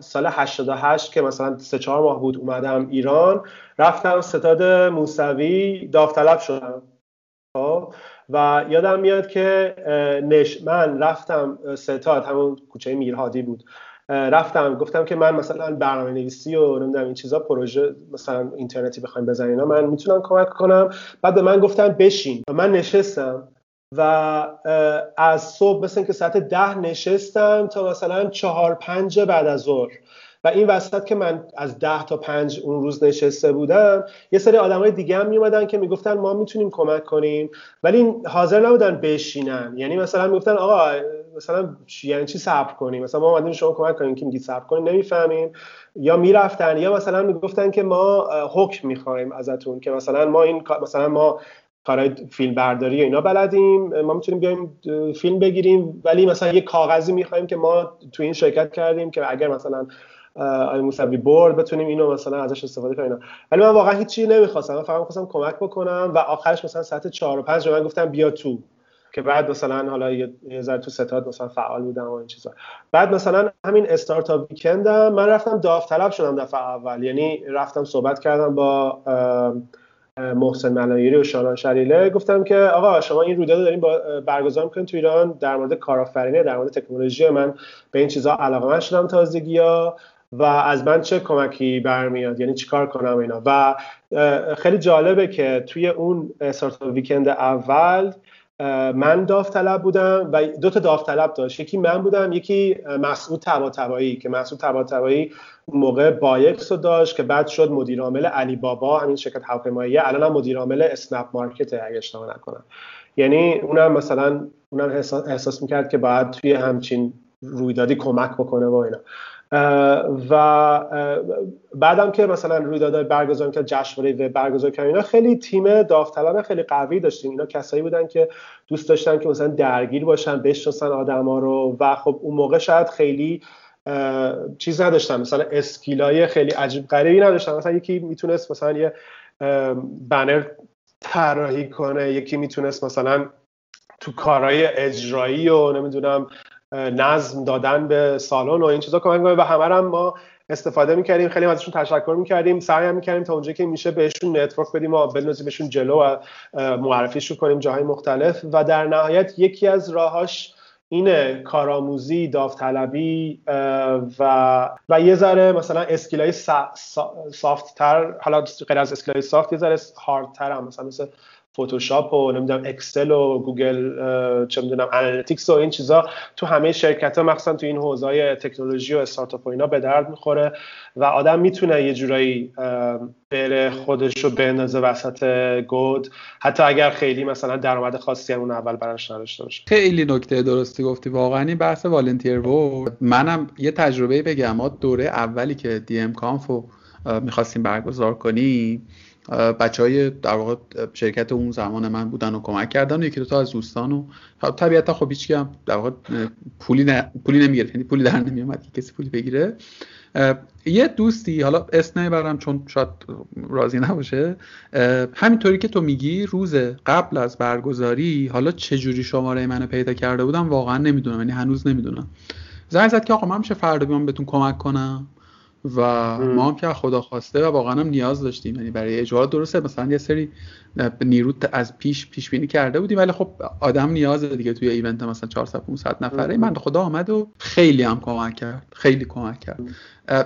سال 88 که مثلا سه چهار ماه بود اومدم ایران رفتم ستاد موسوی داوطلب شدم. خب؟ و یادم میاد که نش من رفتم ستاد همون کوچه میرهادی بود. رفتم گفتم که من مثلا برنامه نویسی و نمی‌دونم این چیزا پروژه مثلا اینترنتی بخوایم بزنین من می‌تونم کمک کنم. بعد به من گفتم بشین. و من نشستم. و از صبح مثل که ساعت ده نشستم تا مثلا چهار پنج بعد از ظهر. و این وسط که من از ده تا پنج اون روز نشسته بودم یه سری آدم های دیگه هم میومدن که می‌گفتن ما می‌تونیم کمک کنیم ولی حاضر نبودن بشینن. یعنی مثلا می‌گفتن آقا مثلا یعنی چی صبر کنیم؟ مثلا ما اومدیم شما کمک کنیم که میگی صبر کنیم نمی‌فهمیم. یا می‌رفتن یا مثلا می‌گفتن که ما حکم می‌خوایم ازتون که مثلا ما این مثلا ما کارهای فیلم برداری و اینا بلدیم ما می‌تونیم بیایم فیلم بگیریم ولی مثلا یه کاغذی می‌خوایم که ما تو این شرکت کردیم که اگر مثلا آی موسوی برد بتونیم اینو مثلا ازش استفاده کنیم ولی من واقعا هیچی نمی‌خواستم. من فقط می‌خواستم کمک بکنم و آخرش مثلا ساعت 4 و 5 من گفتم بیا تو. که بعد مثلا حالا یه ذره تو ستاد مثلا فعال بودم و این چیزا. بعد مثلا همین استارتاپ ویکندم من رفتم داوطلب شدم دفعه اول. یعنی رفتم صحبت کردم با محسن ملایری و شانان شریله گفتم که آقا شما این رویداد دارین با برگزار می‌کنین تو ایران در مورد کارآفرینی در مورد تکنولوژی. من به این چیزها علاقه شدم تازگی ها و از من چه کمکی برمیاد؟ یعنی چیکار کنم اینا؟ و خیلی جالبه که توی اون استارتاپ ویکند اول من داوطلب بودم و دو تا داوطلب داشت. یکی من بودم یکی مسعود تباتبایی که مسعود تباتبایی اون موقع بایکس رو داشت که بعد شد مدیر عامل علی بابا همین شرکت هواپیمایی. الان هم مدیر عامل اسنپ مارکت اگه اشتباه نکنم. یعنی اونم مثلا اونم احساس, احساس می‌کرد که باید توی همچین رویدادی کمک بکنه با اینا. و بعدم که مثلا رویدادهای برگزار که جشنواره وب برگزار کردن اینا خیلی تیم داوطلب خیلی قوی داشتیم. اینا کسایی بودن که دوست داشتن که مثلا درگیر باشن بشناسن آدما رو. و خب اون موقع شاید خیلی چیز نداشتن. مثلا skill ای خیلی عجیب غریبی نداشتن. مثلا یکی می‌تونست مثلا یه بنر طراحی کنه یکی می‌تونست مثلا تو کارهای اجرایی و نمی‌دونم نظم دادن به سالن و این چیزا کمک کنه و همه هم ما استفاده می‌کردیم. خیلی ازشون تشکر می‌کردیم. سعی هم می‌کردیم تا اونجا که میشه بهشون network بدیم و بهشون جلو و معرفیشون کنیم جاهای مختلف. و در نهایت یکی از راهاش اینه کارآموزی داوطلبی و و یه ذره مثلا skill ای soft تر حالا غیر از skill ای soft یه ذره هارد تر هم مثلا مثل فتوشاپ و نمی‌دونم اکسل و گوگل چه می‌دونم Analytics و این چیزا تو همه شرکت ها مخصوصا تو این حوزه های تکنولوژی و استارتاپ و اینا به درد می‌خوره و آدم می‌تونه یه جورایی بره خودش رو بندازه وسط گود. حتی اگر خیلی مثلا درآمد خاصی اون اول براش نداشته باشه. خیلی نکته درستی گفتی. واقعا این بحث والنتیر بود. منم یه تجربه بگم. ما دوره اولی که دی ام کانف رو می‌خواستیم برگزار کنیم بچه های در واقع شرکت اون زمان من بودن و کمک کردن و یکی دو تا از دوستان و طبیعتا خب هیچ هم در واقع پولی نه پولی نمی‌گرفت یعنی پولی در نمیومد که کسی پولی بگیره. یه دوستی حالا اسم نمی‌برم چون شاید راضی نباشه همینطوری که تو میگی روز قبل از برگزاری حالا چه جوری شماره منو پیدا کرده بودم واقعا نمی‌دونم یعنی هنوز نمی‌دونم. زنگ زد که آقا من میشه فردا بیام بهتون کمک کنم. و ما هم که خدا خواسته و واقعا هم نیاز داشتیم. یعنی برای اجرا درسته. مثلا یه سری نیرو از پیش پیش بینی کرده بودیم ولی خب آدم نیاز دیگه توی ایونت مثلا 400 500 نفره. من خدا آمد و خیلی هم کمک کرد خیلی کمک کرد.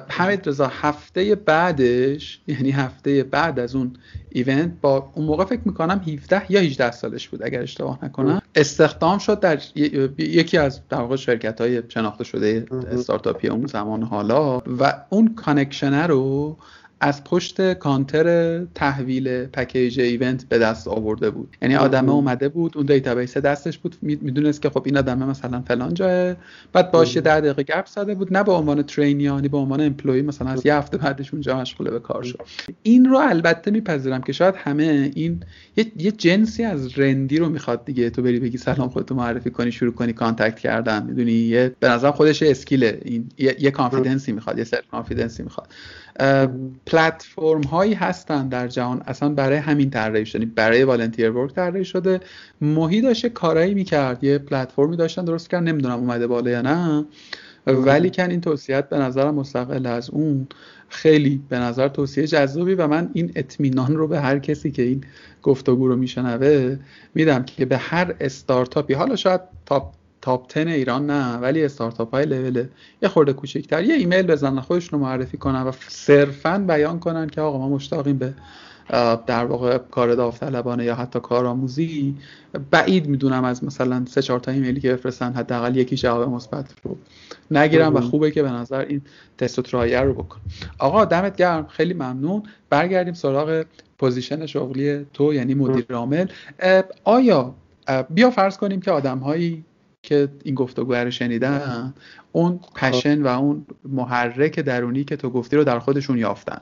حمید رضا هفته بعدش یعنی هفته بعد از اون event با اون موقع فکر می‌کنم 17 یا 18 سالش بود اگر اشتباه نکنم. استخدام شد در یکی از در واقع شرکت های شناخته شده استارتاپی اون زمان حالا. و اون connection ه رو از پشت کانتر تحویل package event به دست آورده بود. یعنی آدمه اومده بود اون database دستش بود می‌دونست که خب این آدمه مثلا فلان جاه بعد باش یه ده دقیقه گپ زده بود نه به عنوان trainee یعنی به عنوان employee مثلا از یه هفته بعدش اونجا مشغول به کار شد. این رو البته میپذیرم که شاید همه این یه, یه جنسی از رندی رو می‌خواد دیگه تو بری بگی سلام خودتو معرفی کنی شروع کنی contact کردن. می‌دونی؟ یه به نظر خودش skill ه این یه, یه confidence ی می‌خواد یه self confidence ی می‌خواد. پلتفرم هایی هستن در جهان. اصلا برای همین طراحی شده یعنی برای volunteer work طراحی شده. موهی داشته کارایی می‌کرد. یه پلتفرمی داشتن درست کرد نمی‌دونم اومده بالا یا نه. ولی کن این توصیه‌ت به نظرم مستقل از اون. خیلی به نظر توصیه جذابی و من این اطمینان رو به هر کسی که این گفتگو رو میشنوه میدم که به هر استارتاپی حالا شاید top top 10 ایران نه ولی استارتاپ های لول یه خورده کوچکتر. یه ایمیل بزنن خودشون رو معرفی کنن و صرفا بیان کنن که آقا ما مشتاقیم به در واقع کار داوطلبانه یا حتی کارآموزی بعید می‌دونم از مثلا سه چهار تا ایمیلی که بفرستن حداقل یکی جواب مثبت رو. نگیرن و خوبه که به نظر این تست و try رو بکن. آقا دمت گرم خیلی ممنون. برگردیم سراغ position شغلی تو یعنی مدیر عامل. آیا بیا فرض کنیم که آدم هایی که این گفتگو رو شنیدن اون passion و اون محرک درونی که تو گفتی رو در خودشون یافتن.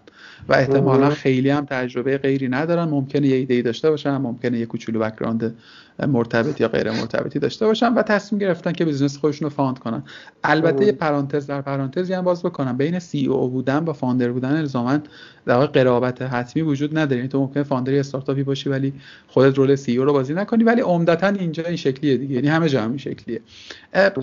و احتمالا خیلی هم تجربه قبلی ندارن. ممکنه یه ایده داشته باشن ممکنه یه کوچولو background مرتبط یا غیر مرتبطی داشته باشن و تصمیم گرفتن که business خودشون رو found کنن. البته یه پرانتز در پرانتزی هم باز بکنم. بین CEO بودن با founder بودن الزاما در واقع قرابت حتمی وجود نداره. یعنی تو ممکنه founder استارتاپی باشی ولی خودت role CEO رو بازی نکنی ولی عمدتا اینجا این شکلیه دیگه. یعنی همه جا همین شکلیه.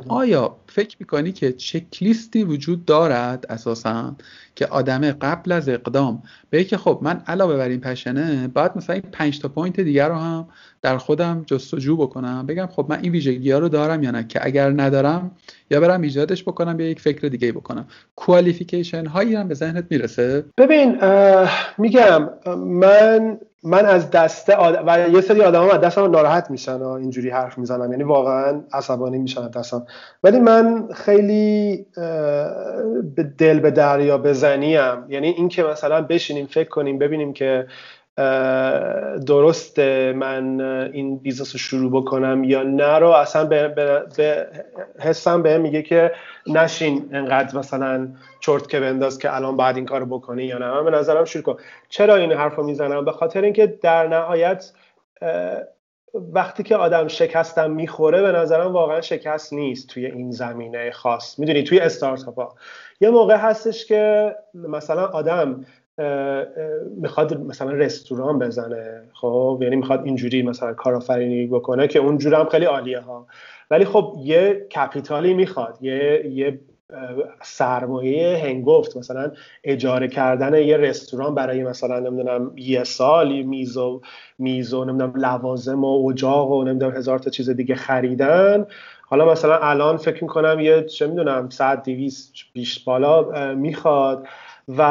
آیا فکر می‌کنی که چک لیستی وجود دارد؟ اساسا که آدمه قبل از اقدام. به که خب من علاوه بر این passion ه باید مثلا این 5 تا point دیگر رو هم در خودم جستجو بکنم. بگم خب من این ویژگی ها رو دارم یا نه؟ که اگر ندارم یا برم ایجادش بکنم یا یک فکر دیگه بکنم. qualification هایی هم به ذهنت می‌رسه؟ ببین میگم من من از دسته آد... و یه سری آدم از دستم ناراحت میشن و اینجوری حرف می‌زنم یعنی واقعا عصبانی میشن دستم. ولی من خیلی دل به دریا بزنیم. یعنی اینکه مثلا بشینیم فکر کنیم ببینیم که درسته من این business رو شروع بکنم یا نه رو اصلا به, به, حسم به میگه که نشین انقدر مثلا چرتکه بنداز که الان بعد این کارو بکنی یا نه. من به نظرم شروع کن. چرا این حرف رو می‌زنم؟ به خاطر اینکه در نهایت وقتی که آدم شکستم می‌خوره به نظرم واقعا شکست نیست توی این زمینه خاص. می‌دونی توی استارتاپ ها یه موقع هستش که مثلا آدم می‌خواد مثلا رستوران بزنه خب؟ یعنی می‌خواد اینجوری مثلا کارآفرینی بکنه که اونجور هم خیلی عالیه ها. ولی خب یه کپیتالی می‌خواد یه یه سرمایه هنگفت مثلا اجاره کردن یه رستوران برای مثلا نمی‌دونم یه سال میز و میز و نمی‌دونم لوازم و اجاق و نمی‌دونم هزار تا چیز دیگه خریدن. حالا مثلا الان فکر می‌کنم یه چه می‌دونم 100 200 بیش بالا می‌خواد. و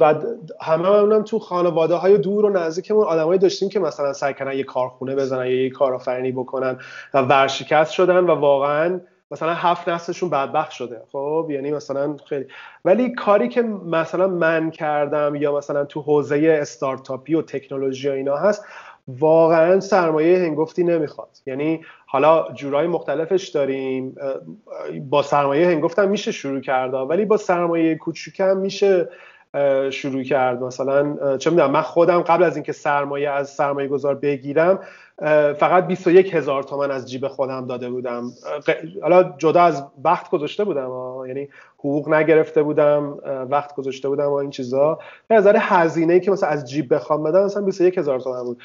و همه هم تو خانواده های دور و نزدیکمون آدمایی داشتیم که مثلا سعی کردن یه کارخونه بزنن یا یه کارآفرینی بکنن و ورشکست شدن و واقعا مثلا هفت نسلشون بدبخت شده. خب یعنی مثلا خیلی. ولی کاری که مثلا من کردم یا مثلا تو حوزه استارتاپی و تکنولوژی و اینا هست واقعا سرمایه هنگفتی نمی‌خواد. یعنی حالا جورای مختلفش داریم. با سرمایه هنگفتم میشه شروع کرده ولی با سرمایه کوچیکم میشه شروع کرد. مثلا چه می‌دونم من خودم قبل از اینکه سرمایه از سرمایه گذار بگیرم فقط 21 هزار تومن از جیب خودم داده بودم. حالا جدا از وقت گذاشته بودم یعنی حقوق نگرفته بودم وقت گذاشته بودم و این چیزا. به نظر هزینه ای که مثلا از جیب بخوام بدم مثلا 21 هزار تومن بود.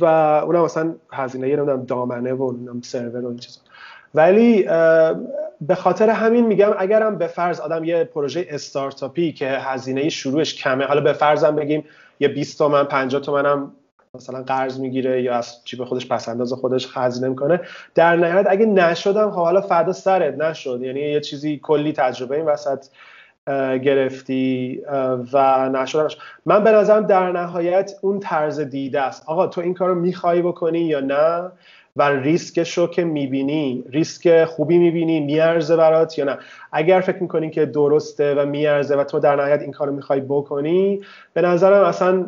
و اونم مثلا هزینه نمی‌دونم دامنه و سرور و این چیزا. ولی به خاطر همین میگم اگرم به فرض آدم یه پروژه استارتاپی که هزینه شروعش کمه حالا به فرضم بگیم یه 20 تومن 50 تومن هم مثلا قرض می‌گیره یا از جیب خودش پس انداز خودش خزینه می‌کنه در نهایت اگه نشدم خب حالا فردا سرت نشد. یعنی یه چیزی کلی تجربه این وسط. گرفتی و نشد. من به نظرم در نهایت اون طرز دیده است. آقا تو این کارو می‌خوای بکنی یا نه؟ و ریسکش رو که می‌بینی ریسک خوبی می‌بینی میارزه برات یا نه؟ اگر فکر می‌کنی که درسته و میارزه و تو در نهایت این کارو می‌خوای بکنی به نظرم اصلا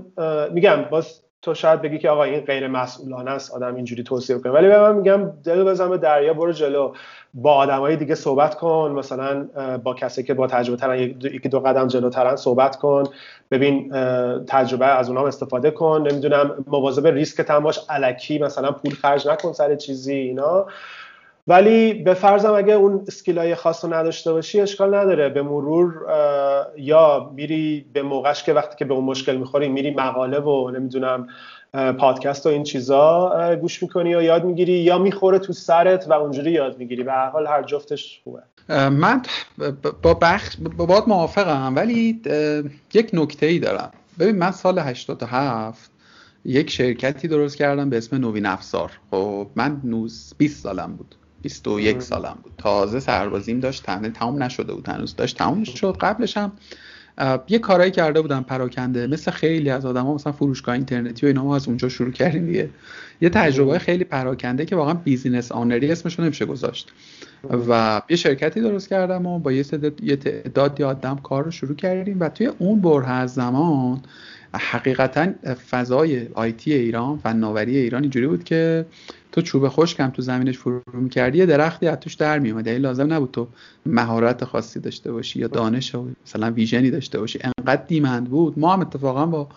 میگم باز تو شاید بگی که آقا این غیر مسئولانه است آدم اینجوری توصیه کنه ولی به من میگم دل بزن به دریا برو جلو. با آدمای دیگه صحبت کن. مثلا با کسی که با تجربه ترن یکی دو قدم جلوترن صحبت کن. ببین تجربه از اونها استفاده کن. نمی‌دونم مواظب ریسک هم باش. الکی مثلا پول خرج نکن سر چیزی اینا. ولی به فرضم اگه اون اسکیلای خاص رو نداشته باشی اشکال نداره. به مرور یا میری به موقعش که وقتی که به اون مشکل می‌خوری میری مقاله و نمی‌دونم پادکست و این چیزا گوش می‌کنی و یاد می‌گیری یا می‌خوره تو سرت و اونجوری یاد می‌گیری. به هر حال هر جفتش خوبه. من با بخش با باد موافقم ولی یک نکته ای دارم. ببین من سال 87 یک شرکتی درست کردم به اسم نوین افزار خب من 20 سالم بود. 21 سالم بود. تازه سربازیم داشت تنه تمام نشده بود. هنوز داشت تمام شد. قبلش هم یه کارایی کرده بودم پراکنده. مثل خیلی از آدم ها مثلا فروشگاه اینترنتی و اینا ما از اونجا شروع کردیم دیگه. یه تجربه خیلی پراکنده که واقعا بیزینس آنری اسمش رو نمیشه گذاشت. و یه شرکتی درست کردم و با یه تعدادی آدم کار رو شروع کردیم. و توی اون بره از زمان حقیقتا فضای آیتی ایران فناوری ایران اینجوری بود که تو چوب خشکم تو زمینش فرو می‌کردی یه درختی از توش در میومد یعنی لازم نبود تو مهارت خاصی داشته باشی یا دانش و مثلا ویژنی داشته باشی. انقدر دیمند بود. ما هم اتفاقا با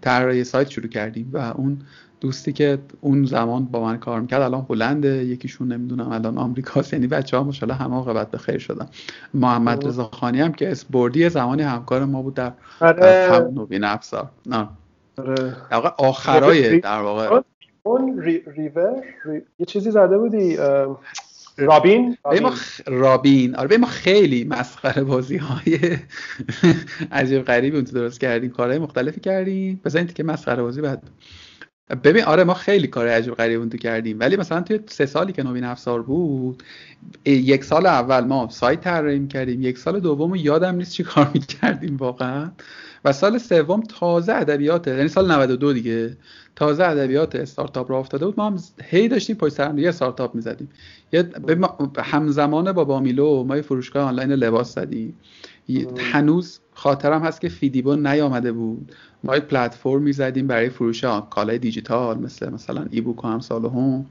طراحی سایت شروع کردیم و اون دوستی که اون زمان با من کار می‌کرد الان هلنده یکیشون نمی‌دونم الان آمریکاست یعنی بچه ها ماشاءالله همه عاقبت به خیر شدن. محمد رضا خانی هم که اسپوردی زمانی همکار ما بود در آره. همون نوین افزار آره. آخرای در واقع. اون ریور یه چیزی زده بودی؟ رابین؟ رابین ما رابین. آره ما خیلی مسخره بازی های عجیب غریبی اون درست کردیم. کارهای مختلفی کردیم. بزنید که مسخره بازی بعد ببین آره ما خیلی کار عجیب غریب اون تو کردیم. ولی مثلا توی سه سالی که نوین افزار بود یک سال اول ما سایت طراحی کردیم. یک سال دوم یادم نیست چی کار می‌کردیم واقعا. و سال سوم تازه ادبیات یعنی سال 92 دیگه تازه ادبیات استارتاپ را افتاده بود. ما هم هی داشتیم پشت سر یه استارتاپ می‌زدیم. یه همزمان با بامیلو ما یه فروشگاه آنلاین لباس زدیم. هنوز خاطرم هست که فیدیبو نیامده بود. ما یک پلتفرم می‌زدیم برای فروش کالای دیجیتال مثل مثلا ای بوک و همسال هم.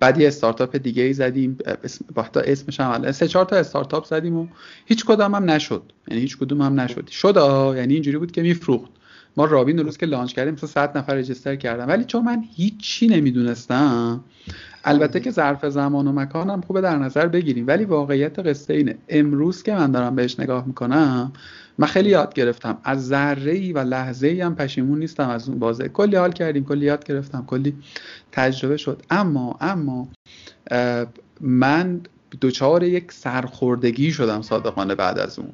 بعد یه استارتاپ دیگه ای زدیم اسم تا اسمش هم سه چهار تا استارتاپ زدیم و هیچ کدوم هم نشد. یعنی هیچ کدوم هم نشد. شد یعنی اینجوری بود که میفروخت. ما رابین روز که لانچ کردیم مثلا 100 نفر رجیستر کردم ولی چون من هیچی نمی‌دونستم البته که ظرف زمان و مکانم خوبه در نظر بگیریم. ولی واقعیت قصه اینه. امروز که من دارم بهش نگاه می‌کنم من خیلی یاد گرفتم. از ذره ای و لحظه ای هم پشیمون نیستم از اون بازه. کلی حال کردیم کلی یاد گرفتم کلی تجربه شد. اما اما من دوچار یک سرخوردگی شدم صادقانه بعد از اون.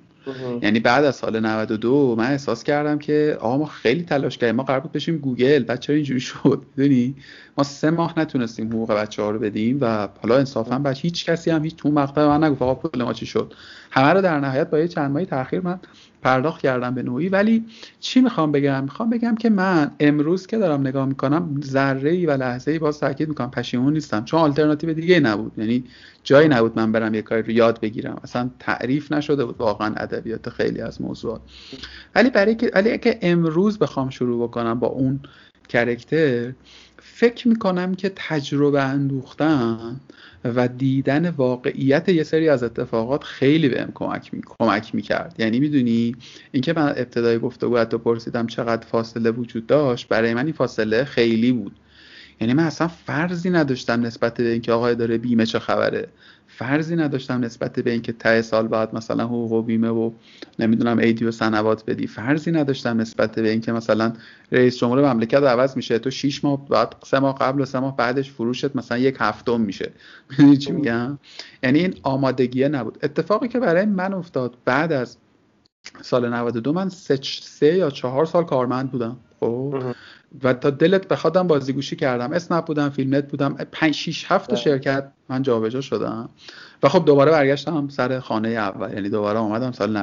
یعنی بعد از سال 92 من احساس کردم که آقا ما خیلی تلاش کردیم. ما قرار بود بشیم گوگل. بعد چرا اینجوری شد؟ می‌دونی؟ ما سه ماه نتونستیم حقوق بچه ها رو بدیم و حالا انصافا بعد هیچ کسی هم هیچ تو مقطع من نگفت. آقا پول ما چی شد؟ همه رو در نهایت با یه چند ماهی تاخیر من پرداخت کردم به نوعی. ولی چی می‌خوام بگم؟ می‌خوام بگم که من امروز که دارم نگاه می‌کنم ذره ای و لحظه ای باز تاکید می‌کنم. پشیمون نیستم. چون آلترناتیو دیگه نبود. یعنی جایی نبود من برم یه کاری رو یاد بگیرم. اصلا تعریف نشده بود واقعا ادبیات خیلی از موضوعات. ولی برای که ولی که امروز بخوام شروع بکنم با اون کرکتر فکر می‌کنم که تجربه اندوختن و دیدن واقعیت یه سری از اتفاقات خیلی بهم کمک می کمک می‌کرد. یعنی می‌دونی؟ اینکه من ابتدای گفتگو حتی پرسیدم چقدر فاصله وجود داشت برای من این فاصله خیلی بود. یعنی من اصلا فرضی نداشتم نسبت به اینکه آقای داره بیمه چه خبره. فرضی نداشتم نسبت به اینکه ته سال بعد مثلا حقوق و بیمه و نمی‌دونم ایدی و سنوات بدی. فرضی نداشتم نسبت به اینکه مثلا رئیس جمهور مملکت عوض میشه. تو 6 ماه بعد سه ماه قبل و سه ماه بعدش فروشت مثلا یک هفتم میشه. می‌دونی چی میگم؟ یعنی این آمادگیه نبود. اتفاقی که برای من افتاد بعد از سال 92 من سه, سه یا چهار سال کارمند بودم. خب؟ و تا دلت بخوادم بازیگوشی کردم. اسنپ بودم فیلمنت بودم. 5 6 7 شرکت من جابجا شدم. و خب دوباره برگشتم سر خانه اول. یعنی دوباره اومدم سال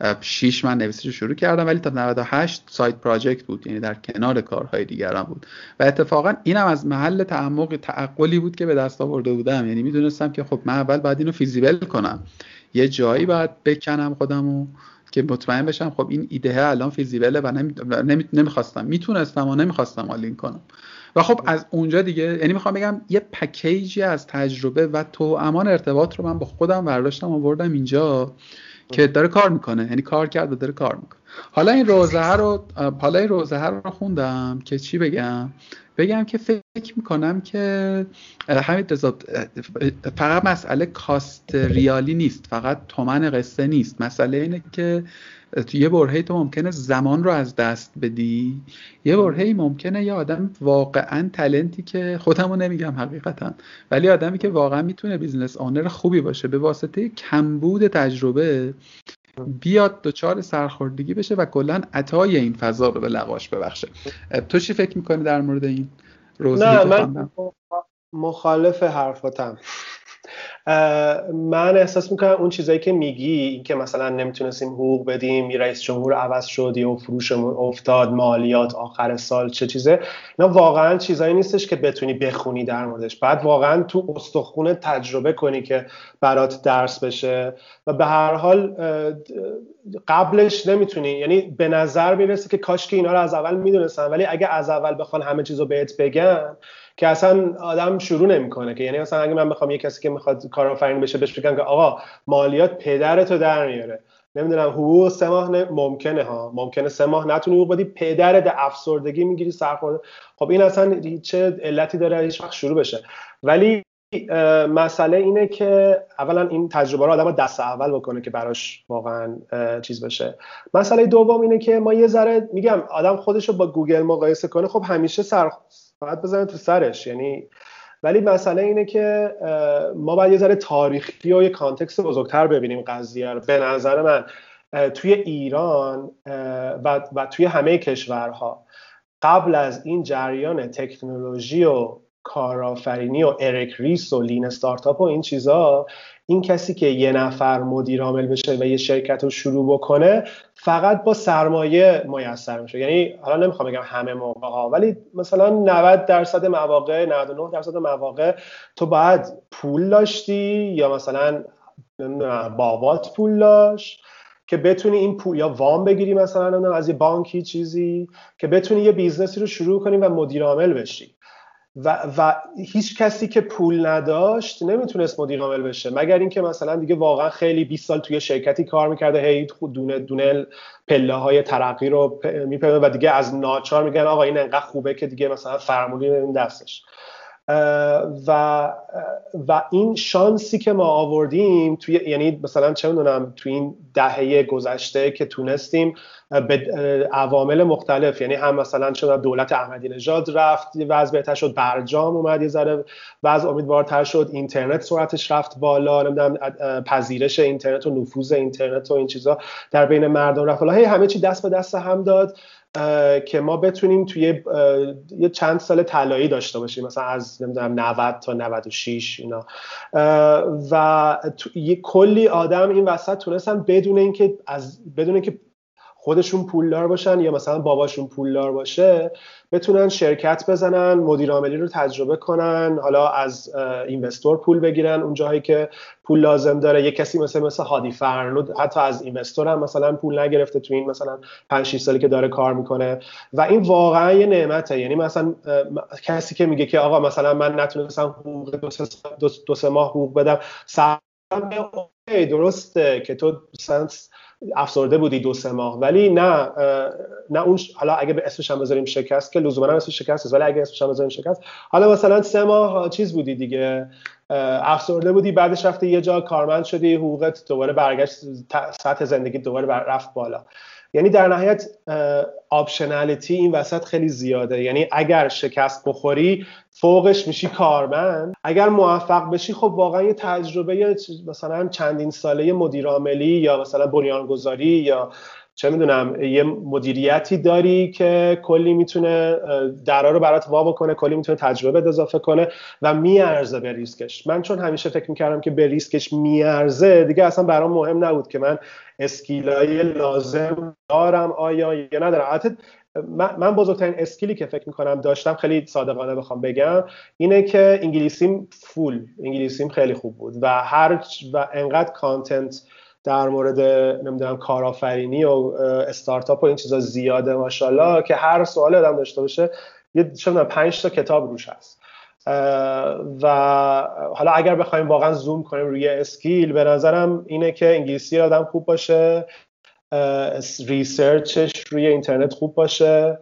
96 من نویسش شروع کردم. ولی تا 98 سایت پراجکت بود. یعنی در کنار کارهای دیگرم بود. و اتفاقا اینم از محل تعمق تعقلی بود که به دست آورده بودم. یعنی می‌دونستم که خب من اول باید اینو feasible کنم. یه جایی باید بکنم خودمو. که مطمئن بشم خب این ایده الان feasible ه و نمی... نمی‌خواستم. می‌تونستم و نمی‌خواستم all in کنم. و خب از اونجا دیگه یعنی می‌خوام بگم یه package ی از تجربه و توأمان ارتباط رو من با خودم برداشتم آوردم اینجا که داره کار می‌کنه. یعنی کار کرد و داره کار می‌کنه. حالا این روضه رو حالا این روضه رو خوندم که چی بگم؟ بگم که فکر می‌کنم که همین فقط مسئله cost ریالی نیست فقط تومن قصه نیست. مسئله اینه که یه برهه‌ای تو ممکنه زمان رو از دست بدی. یه برهه‌ای ممکنه یه آدم واقعا talent ی که خودمو نمیگم حقیقتا ولی آدمی که واقعا می‌تونه business owner خوبی باشه به واسطه کمبود تجربه بیاد دچار سرخوردگی بشه و کلا عطای این فضا رو به لغاش ببخشه. تو چی فکر می‌کنی در مورد این؟ نه من مخالف حرفاتم. من احساس می‌کنم اون چیزایی که میگی این که مثلا نمی‌تونستیم حقوق بدیم رئیس جمهور عوض شد یا فروشمون افتاد مالیات آخر سال چه چیزه اینا واقعا چیزایی نیستش که بتونی بخونی در موردش. بعد واقعا تو استخونه تجربه کنی که برات درس بشه و به هر حال قبلش نمی‌تونی. یعنی به نظر می‌رسه که کاش که اینا رو از اول می‌دونستن ولی اگه از اول بخوان همه چیز رو بهت بگن که اصلا آدم شروع نمی‌کنه که. یعنی مثلا اگه من بخوام یه کسی که می‌خواد کارآفرین بشه بهش بگم که آقا مالیات پدرتو در میاره. نمی‌دونم حقوق سه ماه ممکنه ها. ممکنه سه ماه نتونی حقوق بدی پدرت افسردگی می‌گیری سرخورده. خب این اصلا چه علتی داره؟ هیچ وقت شروع بشه. ولی مسئله اینه که اولا این تجربه رو آدم دست اول بکنه که براش واقعا چیز بشه. مسئله دوم اینه که ما یه ذره میگم آدم خودش رو با گوگل مقایسه کنه خب همیشه سر باید بزنه تو سرش یعنی ولی مسئله اینه که ما باید یه ذره تاریخی و یه context بزرگتر ببینیم قضیه رو. به نظر من توی ایران و, و توی همه کشورها قبل از این جریان تکنولوژی و کارآفرینی و اریک ریس و لین استارتاپ و این چیزا این کسی که یه نفر مدیر عامل بشه و یه شرکت رو شروع بکنه فقط با سرمایه میسر میشه. یعنی حالا نمی‌خوام بگم همه موقع ها ولی مثلا 90 درصد مواقع 99 درصد مواقع تو باید پول داشتی یا مثلا بابات پول داشت که بتونی این پول یا وام بگیری مثلا از یه بانکی چیزی که بتونی یه business ی رو شروع کنی و مدیر عامل بشی. و, و هیچ کسی که پول نداشت نمی‌تونست مدیر عامل بشه. مگر اینکه مثلا دیگه واقعا خیلی 20 سال توی شرکتی کار می‌کرده هی دونه دونه پله های ترقی رو میپره و دیگه از ناچار میگن آقا این انقدر خوبه که دیگه مثلا فرمون اینه دستش. و و این شانسی که ما آوردیم توی یعنی مثلا چه می‌دونم توی این دهه گذشته که تونستیم به عوامل مختلف یعنی هم مثلا شد دولت احمدی نژاد رفت وضع بهتر شد برجام اومد یه ذره وضع امیدوارتر شد اینترنت سرعتش رفت بالا نمی‌دونم پذیرش اینترنت و نفوذ اینترنت و این چیزا در بین مردم رفت بالا. همه چی دست به دست هم داد. که ما بتونیم توی یه چند سال طلایی داشته باشیم مثلا از نمی‌دونم 90 تا 96 اینا. و یه کلی آدم این وسط تونستن بدون اینکه از بدون اینکه خودشون پولدار باشن یا مثلا باباشون پولدار باشه بتونن شرکت بزنن مدیر عاملی رو تجربه کنن حالا از اینوستور پول بگیرن اون جاهایی که پول لازم داره. یه کسی مثل مثل هادی فرنود حتی از اینوستور هم مثلا پول نگرفته تو این مثلا 5 6 سالی که داره کار می‌کنه. و این واقعا یه نعمته. یعنی مثلا کسی که میگه که آقا مثلا من نتونستم حقوق دو سه, دو سه ماه حقوق بدم درسته که تو افسرده بودی دو سه ماه ولی نه نه اون حالا اگه به اسمش هم بذاریم شکست که لزوما هم اسمش شکست است ولی اگه اسمش هم بذاریم شکست حالا مثلا سه ماه چیز بودی دیگه افسرده بودی بعدش رفتی یه جا کارمند شدی حقوقت دوباره برگشت سطح زندگی دوباره رفت بالا. یعنی در نهایت optionality این وسط خیلی زیاده. یعنی اگر شکست بخوری فوقش میشی کارمند. اگر موفق بشی خب واقعا یه تجربه مثلا چندین ساله مدیر عاملی یا مثلا بنیانگذاری یا چه می‌دونم یه مدیریتی داری که کلی می‌تونه درا رو برات وا بکنه کلی می‌تونه تجربه اضافه کنه و میارزه به ریسکش. من چون همیشه فکر می‌کردم که به ریسکش میارزه دیگه اصلا برام مهم نبود که من skill ای لازم دارم آیا یا ندارم. البته من بزرگترین skill ی که فکر می‌کنم داشتم خیلی صادقانه بخوام بگم اینه که انگلیسیم full انگلیسیم خیلی خوب بود و هر و انقدر content در مورد نمی‌دونم کارآفرینی و استارتاپ و این چیزا زیاده ماشاءالله که هر سوال آدم داشته باشه یه چه پنج تا کتاب روش هست. و حالا اگر بخوایم واقعا زوم کنیم روی اسکیل به نظرم اینه که انگلیسی آدم خوب باشه ریسرچش روی اینترنت خوب باشه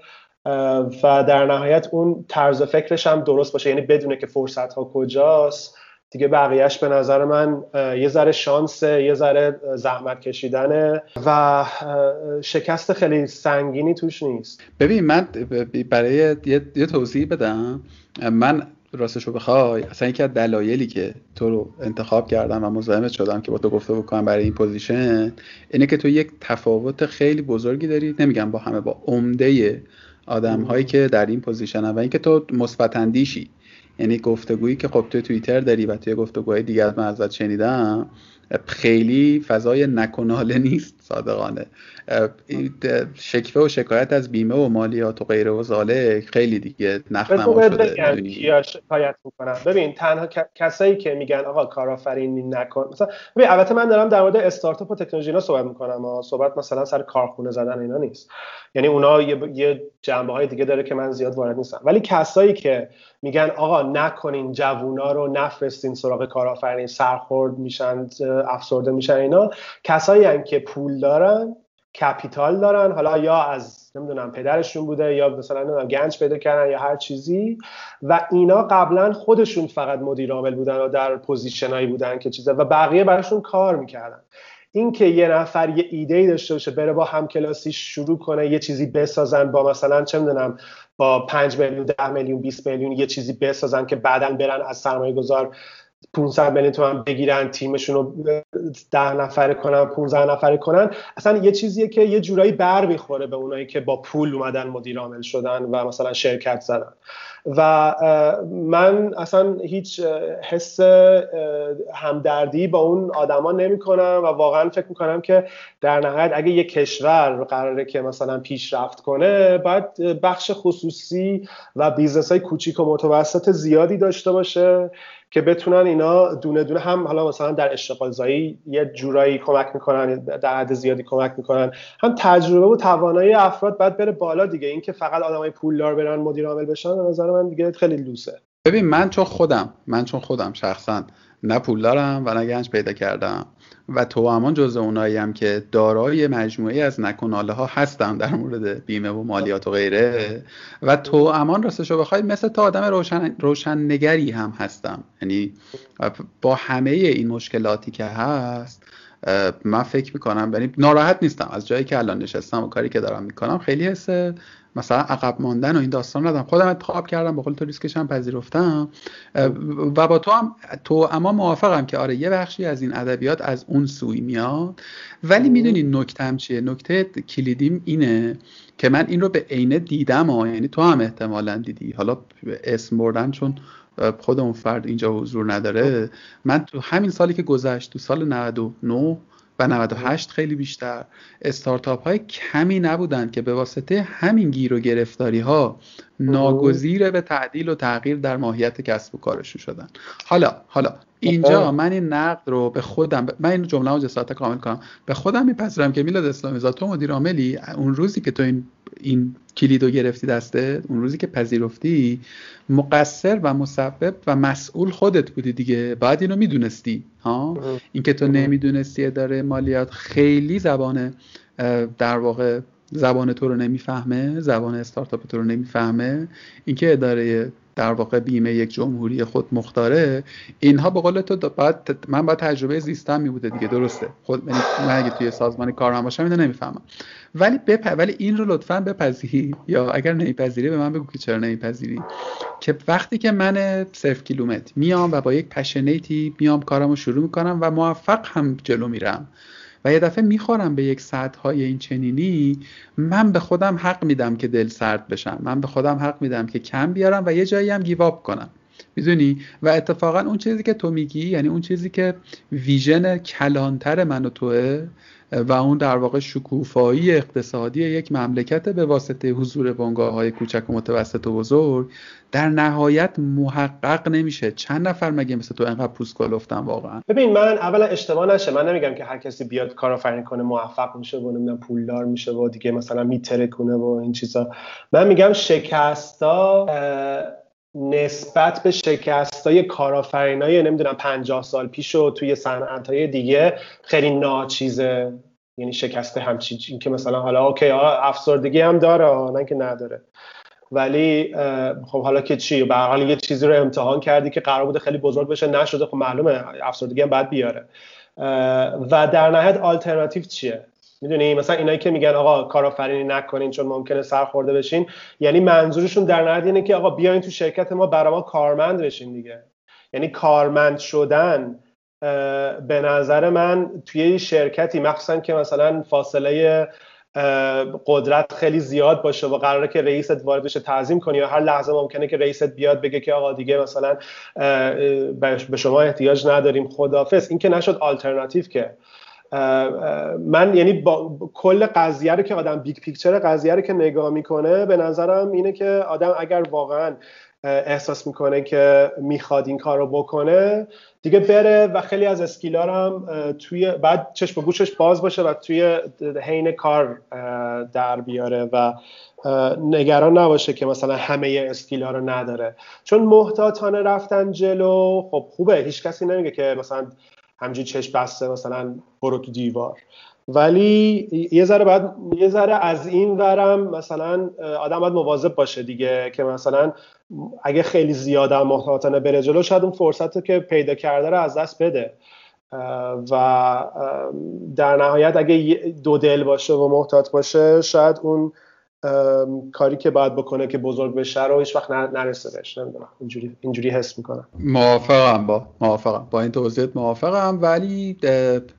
و در نهایت اون طرز فکرش هم درست باشه. یعنی بدونه که فرصت ها کجاست. دیگه بقیهش به نظر من یه ذره شانس یه ذره زحمت کشیدنه و شکست خیلی سنگینی توش نیست. ببین من برای یه, توضیح بدم. من راستش رو بخوای اصلا یکی از دلایلی که تو رو انتخاب کردم و مزاحمت شدم که با تو گفتگو بکنم برای این position اینه که تو یک تفاوت خیلی بزرگی داری. نمیگم با همه با عمده آدم هایی که در این position و اینکه تو مثبت اندیشی. یعنی گفتگویی که خب توی توییتر داری و توی گفتگوهای دیگه من ازت شنیدم خیلی فضای چسناله نیست صادقانه. شکوه و شکایت از بیمه و مالیات و غیره و ذلک خیلی دیگه نخنما شده. یا شکایت می‌کنن. ببین تنها کسایی که میگن آقا کارآفرینی نکن مثلا ببین البته من دارم در مورد استارتاپ و تکنولوژی اینا صحبت می‌کنم صحبت مثلا سر کارخونه زدن اینا نیست. یعنی اونا یه, یه جنبه های دیگه داره که من زیاد وارد نیستم. ولی کسایی که میگن آقا نکنین جوونا رو نفرستین سراغ کارآفرین سرخورد میشن افسرده میشن اینا. کسایی که پول دارن کپیتال دارن حالا یا از نمی‌دونم پدرشون بوده یا مثلا نمی‌دونم گنج پیدا کردن یا هر چیزی. و اینا قبلا خودشون فقط مدیر عامل بودن و در پوزیشنایی بودن که چیزا و بقیه براشون کار می‌کردن. اینکه یه نفر یه ایده ای داشته باشه بره با همکلاسی شروع کنه یه چیزی بسازن با مثلا چه می‌دونم با 5 میلیون 10 میلیون 20 میلیون یه چیزی بسازن که بعدا برن از سرمایه گذار 500 میلیون تومن بگیرن تیمشون رو ده نفره کنن 15 نفره کنن. اصلا یه چیزیه که یه جورایی بر می‌خوره به اونایی که با پول اومدن مدیر عامل شدن و مثلا شرکت زدن. و من اصلا هیچ حس همدردی با اون آدما نمی کنم و واقعا فکر می‌کنم که در نهایت اگه یه کشور قراره که مثلا پیشرفت کنه باید بخش خصوصی و business های کوچیک و متوسط زیادی داشته باشه. که بتونن اینا دونه دونه هم حالا مثلا در اشتغال زایی یه جورایی کمک می‌کنن در حد زیادی کمک می‌کنن. هم تجربه و توانایی افراد باید بره بالا دیگه. اینکه فقط آدمای پولدار برن مدیر عامل بشن به نظر من دیگه خیلی لوسه. ببین من چون خودم من چون خودم شخصا نه پول دارم و نه گنج پیدا کردم. و تو همان جزء اونایی هم که دارای مجموعی از نکناله ها هستم در مورد بیمه و مالیات و غیره. و تو امان راستش رو بخوای مثل تا آدم روشن, روشن نگری هم هستم. یعنی با همه این مشکلاتی که هست من فکر می‌کنم یعنی ناراحت نیستم. از جایی که الان نشستم و کاری که دارم می‌کنم خیلی حس مثلا عقب ماندن و این داستان ندارم. خودم انتخاب کردم با تو ریسکش هم پذیرفتم. و با تو هم تو اما موافقم که آره یه بخشی از این ادبیات از اون سوی میاد. ولی می‌دونی نکتم چیه؟ نکته کلیدیم اینه که من این رو به عینه دیدم ها. یعنی تو هم احتمالا دیدی. حالا اسم بردن چون خود اون فرد اینجا حضور نداره. من تو همین سالی که گذشت تو سال 99 و 98 خیلی بیشتر. استارتاپ های کمی نبودند که به واسطه همین گیر و گرفتاری ها ناگزیر به تعدیل و تغییر در ماهیت کسب و کارشون شدن. حالا حالا اینجا من این نقد رو به خودم من این جمله رو جسارت کامل کنم. به خودم میپذیرم که میلاد اسلامی تو مدیر عاملی اون روزی که تو این این کلیدو گرفتی دسته اون روزی که پذیرفتی مقصر و مسبب و مسئول خودت بودی دیگه. باید اینو می‌دونستی ها؟ اینکه تو نمی‌دونستی اداره مالیات خیلی زبان در واقع زبان تو رو نمی‌فهمه زبان استارتاپ تو رو نمی‌فهمه. اینکه اداره در واقع بیمه یک جمهوری خود مختاره اینها به قول تو باید من باید تجربه زیستم می بوده دیگه درسته. خود من اگه توی سازمان کار هم باشم اینو نمی‌فهمم. ولی بپ... ولی این رو لطفا بپذیری. یا اگر نمیپذیری به من بگو که چرا نمیپذیری. که وقتی که من صرف کیلومتر میام و با یک پشنیتی میام کارمو شروع می‌کنم و موفق هم جلو میرم. و یه دفعه می‌خورم به یک سطح های این چنینی من به خودم حق میدم که دل سرد بشم. من به خودم حق میدم که کم بیارم و یه جایی هم گیواب کنم. می‌دونی؟ و اتفاقا اون چیزی که تو میگی یعنی اون چیزی که ویژن کلانتر من و توه و اون در واقع شکوفایی اقتصادی یک مملکت به واسطه حضور بنگاه های کوچک و متوسط و بزرگ در نهایت محقق نمیشه. چند نفر مگه مثل تو انقدر پوست گلفتن واقعا؟ ببین من اولا اشتباه نشه. من نمیگم که هر کسی بیاد کارآفرینی کنه موفق میشه و نمی‌دونم پولدار میشه و دیگه مثلا میتره کنه و این چیزا. من میگم شکستا نسبت به شکستای کارآفرینای نمی‌دونم 50 سال پیش و توی صنعت‌های دیگه خیلی ناچیزه. یعنی شکسته همچین این که مثلا حالا اوکی افسردگی هم داره نه که نداره. ولی خب حالا که چی به حال یه چیزی رو امتحان کردی که قرار بوده خیلی بزرگ بشه نشده خب معلومه افسردگی هم بعد بیاره. و در نهایت آلترناتیو چیه؟ می‌دونی؟ مثلا اینایی که میگن آقا کارآفرینی نکنین چون ممکنه سرخورده بشین یعنی منظورشون در نهایت اینه که آقا بیاین تو شرکت ما برای ما کارمند بشین دیگه. یعنی کارمند شدن به نظر من توی شرکتی مخصوصا که مثلا فاصله قدرت خیلی زیاد باشه و قراره که رئیست وارد بشه تعظیم کنی یا هر لحظه ممکنه که رئیست بیاد بگه که آقا دیگه مثلا به شما احتیاج نداریم خدافظ این که نشد آلترناتیو که. من یعنی با کل قضیه رو که آدم big picture قضیه رو که نگاه می‌کنه به نظرم اینه که آدم اگر واقعا احساس می‌کنه که می‌خواد این کار رو بکنه دیگه بره و خیلی از skill ا هم توی بعد چشم و گوشش باز باشه و توی حین کار در بیاره و نگران نباشه که مثلا همه skill ا رو نداره. چون محتاطانه رفتن جلو خب خوبه هیچ کسی نمیگه که مثلا همجوری چشم بسته مثلا برو تو دیوار. ولی یه ذره بعد یه ذره از این ورم مثلا آدم باید مواظب باشه دیگه که مثلا اگه خیلی زیاد هم محتاطانه بره جلو شاید اون فرصت که پیدا کرده رو از دست بده. و در نهایت اگه دو دل باشه و محتاط باشه شاید اون کاری که باید بکنه که بزرگ بشه رو هیچ وقت نرسه بهش نمی‌دونم. اینجوری اینجوری حس می‌کنم. موافقم با موافقم. با این توضیحات موافقم ولی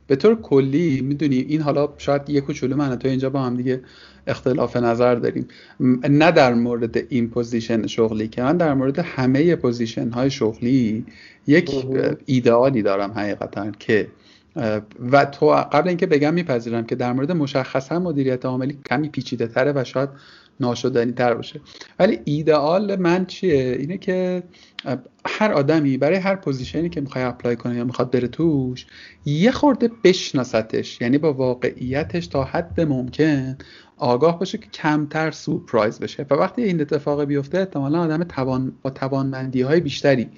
به طور کلی می‌دونی این حالا شاید یک کوچولو من تو اینجا با هم دیگه اختلاف نظر داریم. نه در مورد این position شغلی که من در مورد همه position های شغلی یک ایدئالی دارم حقیقتا که و تو قبل اینکه بگم میپذیرم که در مورد مشخصا مدیریت عاملی کمی پیچیده تره و شاید ناشدنی تر باشه. ولی ایدئال من چیه؟ اینه که هر آدمی برای هر position ی که می‌خوای apply کنه یا می‌خواد بره توش یه خورده بشناستش یعنی با واقعیتش تا حد ممکن آگاه باشه که کمتر surprise بشه. و وقتی این اتفاق بیفته احتمالا آدم توان با توانمندی های بیشتری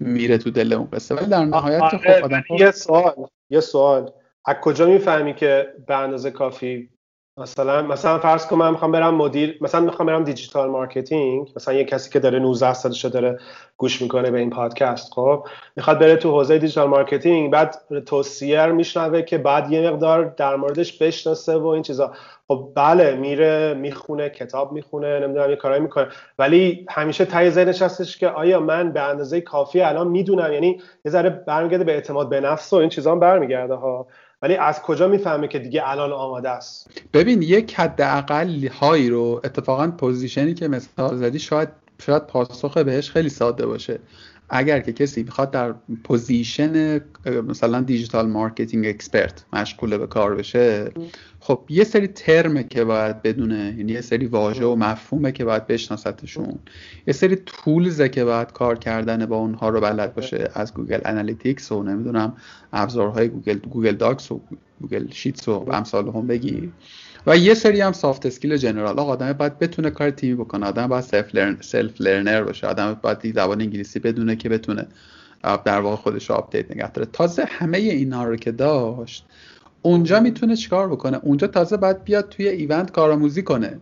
میره تو دل اون قصه. ولی در نهایت که خب آدم یه سوال. یه سوال. از کجا می‌فهمی که به اندازه کافی مثلا مثلا فرض کن من می‌خوام برم مدیر مثلا می‌خوام برم digital marketing. مثلا یه کسی که داره 19 سالشه داره گوش می‌کنه به این پادکست خب؟ می‌خواد بره تو حوزه digital marketing بعد توصیه میشنوه که بعد یه مقدار در موردش بشناسه و این چیزا. خب بله میره می‌خونه کتاب می‌خونه نمی‌دونم یه کارایی می‌کنه. ولی همیشه ته ذهنش هستش که آیا من به اندازه کافی الان می‌دونم؟ یعنی یه ذره برمیگرده به اعتماد به نفس و این چیزا هم برمیگرده ها. ولی از کجا می‌فهمه که دیگه الان آماده است؟ ببین یک حداقل هایی رو اتفاقا position ی که مثال زدی شاید شاید پاسخ بهش خیلی ساده باشه. اگر که کسی می‌خواد در position مثلا digital marketing expert مشغول به کار بشه خب یه سری ترمه که باید بدونه یعنی یه سری واژه و مفهومه که باید بشناستشون. یه سری tools ه که باید کار کردن با اونها رو بلد باشه از Google Analytics و نمی‌دونم ابزارهای Google Google Docs و Google Sheets و امثالهم بگیر. و یه سری هم soft skill general آقا آدم باید بتونه کار تیمی بکنه. آدم باید self learn self learner باشه. آدم باید زبان انگلیسی بدونه که بتونه در واقع خودش رو update نگه داره. تازه همه اینا رو که داشت اونجا می‌تونه چیکار بکنه؟ اونجا تازه باید بیاد توی ایوند کارآموزی کنه.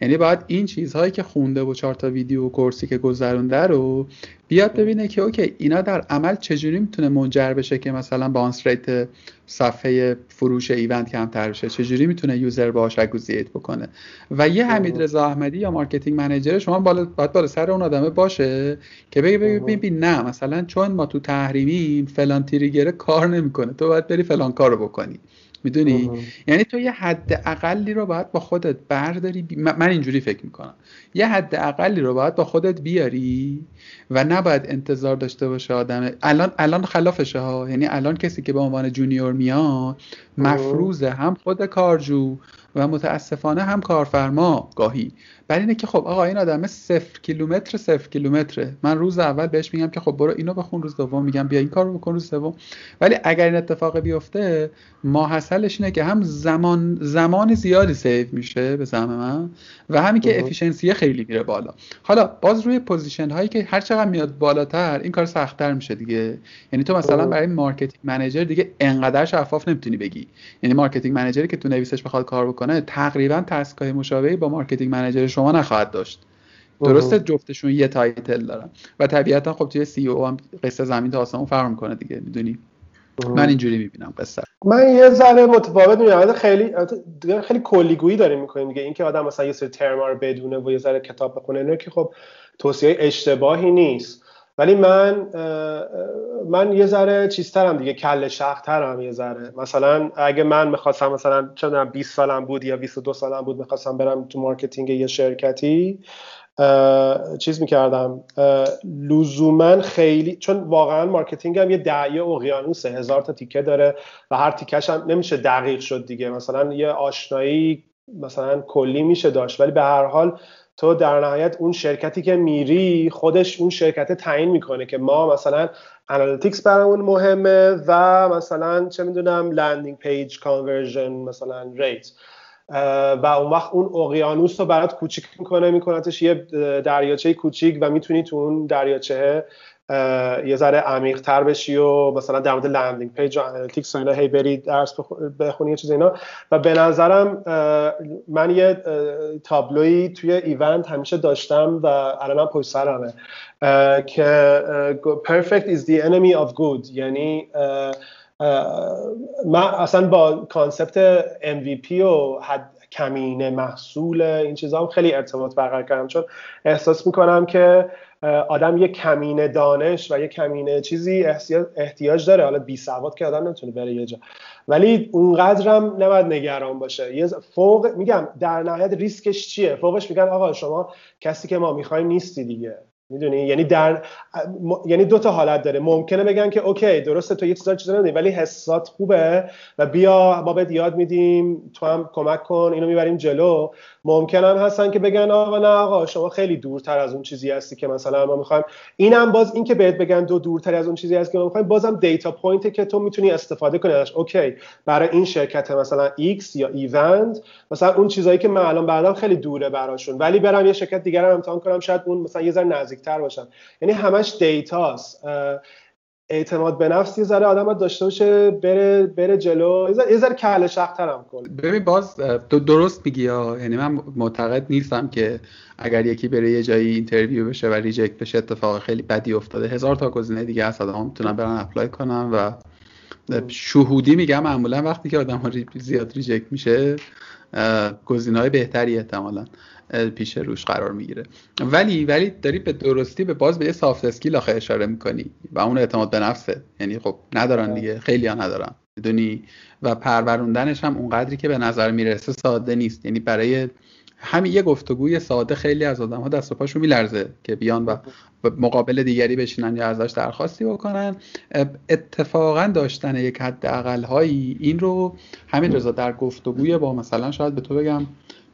یعنی باید این چیزهایی که خونده و چهار تا ویدیو و course ی که گذرونده رو بیاد ببینه که okay اینا در عمل چجوری می‌تونه منجر بشه که مثلا bounce rate صفحه فروش ایوند کمتر بشه؟ چجوری می‌تونه user باهاش engage بکنه؟ و یه حمید رضا احمدی یا marketing manager شما بالا باید بالا سر اون آدمه باشه که بگه ببین نه مثلا چون ما تو تحریمیم فلان trigger ه کار نمی‌کنه. تو باید بری فلان کارو بکنی. می‌دونی؟ یعنی تو یه حد اقلی رو باید با خودت برداری من اینجوری فکر می‌کنم. یه حد اقلی رو باید با خودت بیاری و نباید انتظار داشته باشه آدم الان الان خلافشه ها. یعنی الان کسی که به عنوان junior میاد مفروضه هم خود کارجو و متاسفانه هم کارفرما. گاهی برای اینه که خب آقا این آدم صفر کیلومتر صفر کیلومتره. من روز اول بهش میگم که خب برو اینو بخون روز دوم میگم بیا این کارو بکن روز سوم. ولی اگر این اتفاق بیفته ماحصلش اینه که هم زمان زمان زیادی save میشه به زعم من و هم اینکه efficiency خیلی میره بالا. حالا باز روی position هایی که هر چقدر میاد بالاتر این کار سختتر میشه دیگه. یعنی تو مثلا برای marketing manager دیگه انقدر شفاف نمی‌تونی بگی. یعنی marketing manager ی که تو نویسش بخواد کار بکنه تقریبا task ای مشابهی با marketing manager شما نخواهد داشت. درسته جفتشون یه title دارن. و طبیعتا خب توی CEO هم قصه زمین تا آسمون فرق می‌کنه دیگه می‌دونی؟ من اینجوری می‌بینم قصه. من یه ذره متفاوت می‌بینم. خیلی خیلی کلیگویی داریم می‌کنیم دیگه. اینکه آدم مثلا یه سری ترما رو بدونه و یه ذره کتاب بخونه نه که خب توصیه اشتباهی نیست. ولی من من یه ذره چیزترم دیگه کله‌شق‌ترم یه ذره. مثلا اگه من می‌خواستم مثلا چه 20 سالم بود یا 22 سالم بود می‌خواستم برم تو marketing یه شرکتی چیز می‌کردم. لزوما خیلی چون واقعا marketing هم یه دریایه اقیانوسه. هزار تا تیکه داره و هر تیکه‌ش هم نمیشه دقیق شد دیگه. مثلا یه آشنایی مثلا کلی میشه داشت. ولی به هر حال تو در نهایت اون شرکتی که میری خودش اون شرکت تعیین می‌کنه که ما مثلا analytics برامون مهمه و مثلا چه می‌دونم landing page conversion مثلا rate و اون وقت اون اقیانوس رو برات کوچیک می‌کنه می‌کنتش یه دریاچه کوچیک و می‌تونی تو اون دریاچه یه ذره عمیق تر بشی و مثلا در مورد landing page و analytics اینا هی بری درس بخونی چیز اینا. و به نظرم من یه تابلوی توی ایونت همیشه داشتم و الانم پشت سرمه که perfect is the enemy of good. یعنی من اصلا با concept MVP و حد کمینه محصول این چیزا هم خیلی ارتباط برقرار کردم. چون احساس می‌کنم که آدم یه کمینه دانش و یه کمینه چیزی احتیاج داره. حالا بی سواد که آدم نمی‌تونه بره یه جا. ولی اونقدرم نباید نگران باشه. یه فوق میگم در نهایت ریسکش چیه؟ فوقش میگن آقا شما کسی که ما می‌خوایم نیستی دیگه. می‌دونی؟ یعنی در یعنی دو تا حالت داره. ممکنه بگن که اوکی درسته تو یه چیزا چیزا نداری ولی حسات خوبه و بیا ما بهت یاد میدیم تو هم کمک کن اینو می‌بریم جلو. ممکن هم هستن که بگن آقا نه آقا شما خیلی دورتر از اون چیزی هستی که مثلا ما می‌خوایم. اینم باز این که بهت بگن دورتر از اون چیزی هست که ما می‌خوایم بازم data point ـه که تو می‌تونی استفاده کنی ازش. اوکی برای این شرکت مثلا X یا ایونت مثلا اون چیزایی که من الان بعدا خیلی دوره براشون. ولی برم یه شرکت دیگر رو امتحان کنم شاید اون مثلا یه ذره نزدیکتر باشن. یعنی همش data ست. اعتماد به نفس یه ذره آدم باید داشته باشه بره بره جلو. یه ذره کله‌شق‌تر هم کنه ببین باز تو درست میگی ها. یعنی من معتقد نیستم که اگر یکی بره یه جایی interview بشه و reject بشه اتفاق خیلی بدی افتاده. هزار تا گزینه دیگه هست. آدم می‌تونن برن apply کنن و شهودی میگم معمولا وقتی که آدم ها زیاد reject میشه گزینه های بهتری احتمالا پیش روش قرار می‌گیره. ولی ولی داری به درستی به باز به یه soft skill آخه اشاره می‌کنی و اون اعتماد به نفسه. یعنی خب ندارن دیگه خیلی ها ندارن می‌دونی؟ و پروروندنش هم اونقدری که به نظر می‌رسه ساده نیست. یعنی برای همین یه گفتگوی ساده خیلی از آدم ها دست و پاشون میلرزه که بیان و مقابل دیگری بشینن یا ازش درخواستی بکنن. اتفاقا داشتن یک حد هایی این رو. همین رضا در گفتگوی با مثلا شاید به تو بگم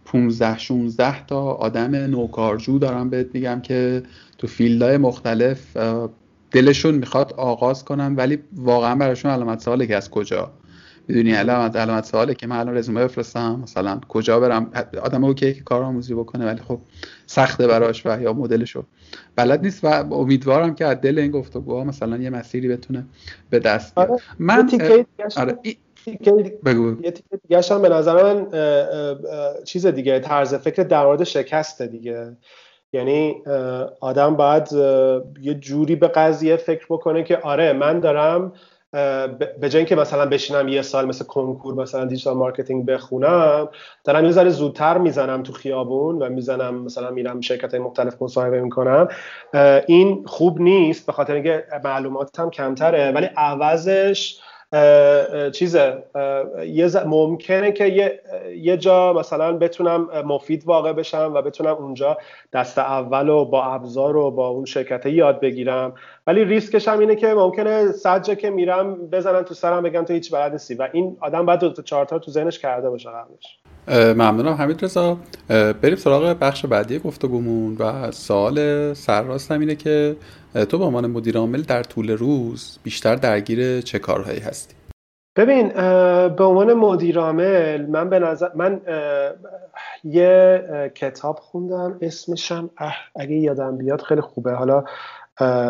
15 16 تا آدم نوکارجو دارم بهت میگم که تو فیلدهای مختلف دلشون می‌خواد آغاز کنن ولی واقعا براشون علامت سواله که از کجا. می‌دونی علامت علامت سواله که من الان رزومه بفرستم. مثلا کجا برم؟ آدم اوکی که کارآموزی بکنه ولی خب سخته براش و یا مدلشو. بلد نیست و امیدوارم که از دل این گفتگوها مثلا یه مسیری بتونه به دست بیاد آره. من آره. بگو یه دیگه هم به نظر من چیز دیگه طرز فکر در مورد شکسته دیگه. یعنی آدم باید یه جوری به قضیه فکر بکنه که آره من دارم به جای اینکه مثلا بشینم یه سال مثل کنکور مثلا digital marketing بخونم دارم یه ذره زودتر می‌زنم تو خیابون و می‌زنم مثلا میرم شرکت های مختلف مصاحبه می‌کنم. این خوب نیست به خاطر اینکه معلوماتم کمتره ولی عوضش چیزه یه ممکنه که یه،, یه جا مثلا بتونم مفید واقع بشم و بتونم اونجا دست اول و با ابزار و با اون شرکت یاد بگیرم. ولی ریسکش هم اینه که ممکنه صد جا که میرم بزنن تو سرم بگن تو هیچ بلد نیستی. و این آدم باید دو تا چهار تا تو ذهنش کرده باشه قبلش. ممنونم حمید رضا. بریم سراغ بخش بعدی گفتگومون و سوال سرراست اینه که تو به عنوان مدیر عامل در طول روز بیشتر درگیر چه کارهایی هستی؟ ببین به عنوان مدیر عامل من به نظر من یه کتاب خوندم اسمشم اگه یادم بیاد خیلی خوبه. حالا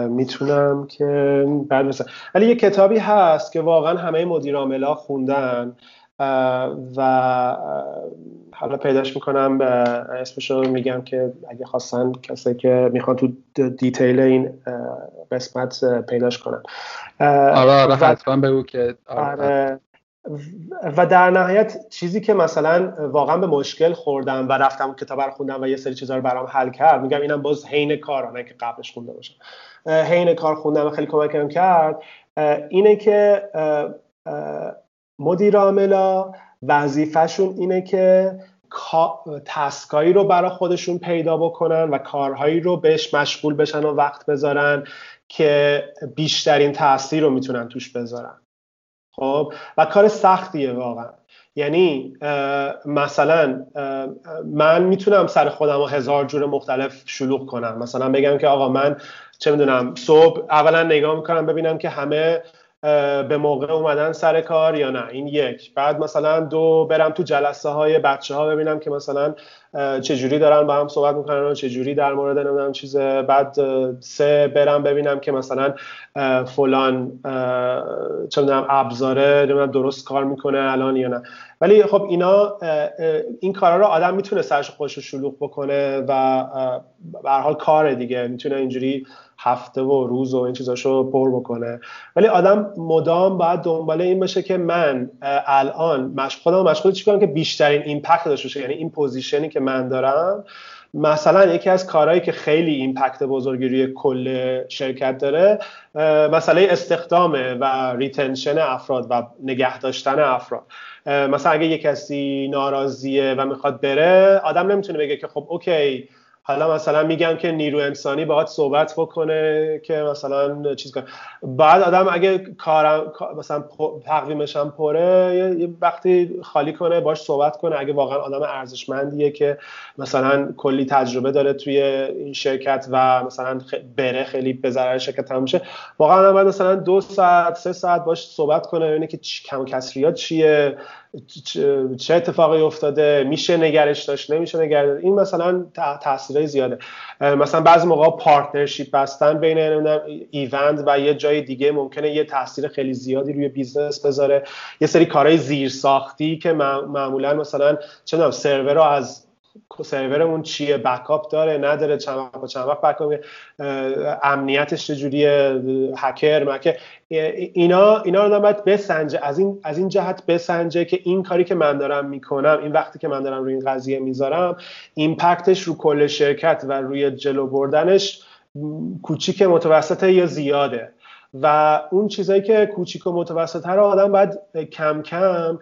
می‌تونم که بعد مثلا ولی یه کتابی هست که واقعا همه مدیر ها خوندن. و حالا پیداش می‌کنم به اسمش رو میگم که اگه خواستن کسی که می‌خوان تو دیتیل این قسمت پیداش کنن آره آره حتما بگو که آره. آره. و در نهایت چیزی که مثلا واقعا به مشکل خوردم و رفتم کتاب رو خوندم و یه سری چیزا رو برام حل کرد میگم اینم باز حین کار نه که قبلش خونده باشم حین کار خوندم و خیلی کمکم کرد اینه که مدیر عاملا وظیفهشون اینه که تسکایی رو برای خودشون پیدا بکنن و کارهایی رو بهش مشغول بشن و وقت بذارن که بیشترین تاثیر رو می‌تونن توش بذارن. خب؟ و کار سختیه واقعا. یعنی مثلا من می‌تونم سر خودم و هزار جور مختلف شلوغ کنم. مثلا بگم که آقا من چه می‌دونم صبح اولا نگاه می‌کنم ببینم که همه به موقع اومدن سر کار یا نه؟ این یک. بعد مثلا دو برم تو جلسه های بچه ها ببینم که مثلا چجوری دارن با هم صحبت می‌کنن و چجوری در مورد نمی‌دونم چیز بعد سه برم ببینم که مثلا فلان چه می‌دونم ابزاره نمی‌دونم درست کار می‌کنه الان یا نه. ولی خب اینا این کارا رو آدم می‌تونه سرش خودش رو شلوغ بکنه و به حال کار دیگه. می‌تونه اینجوری هفته و روز و این چیزاشو پر بکنه. ولی آدم مدام باید دنبال این باشه که من الان مشغول خودم مشغول چیکارم که بیشترین impact داشته باشه یعنی این position ی که من دارم. مثلا یکی از کارهایی که خیلی impact بزرگی روی کل شرکت داره مسئله استخدامه و retention افراد و نگه داشتن افراد. مثلا اگه یک کسی ناراضیه و می‌خواد بره آدم نمی‌تونه بگه که خب اوکی حالا مثلا میگم که نیرو انسانی باهات صحبت بکنه که مثلا چیز کنه. بعد آدم اگه کارم مثلا تقویمش هم پره یه وقتی خالی کنه باش صحبت کنه. اگه واقعا آدم ارزشمندیه که مثلا کلی تجربه داره توی این شرکت و مثلا بره خیلی به ضرر شرکت تموم شه واقعا باید مثلا دو ساعت سه ساعت باش صحبت کنه ببینه که کم کسریات چیه. چه اتفاقی افتاده میشه نگهش داشت نمیشه نگهش این مثلا تاثیرای زیاده. مثلا بعضی موقع partnership بستن بین ایونت و یه جای دیگه ممکنه یه تاثیر خیلی زیادی روی business بذاره. یه سری کارهای زیر ساختی که معمولا مثلا چه سرور رو از سرورمون چیه بکاپ داره نداره چند وقت چند وقت بکاپ امنیتش چجوریه هکر مکه اینا اینا رو باید بسنجه. از این از این جهت بسنجه که این کاری که من دارم می‌کنم این وقتی که من دارم روی این قضیه می‌ذارم ایمپکتش رو کل شرکت و روی جلو بردنش کوچیک متوسطه یا زیاده. و اون چیزایی که کوچیک و متوسطه رو آدم باید کم کم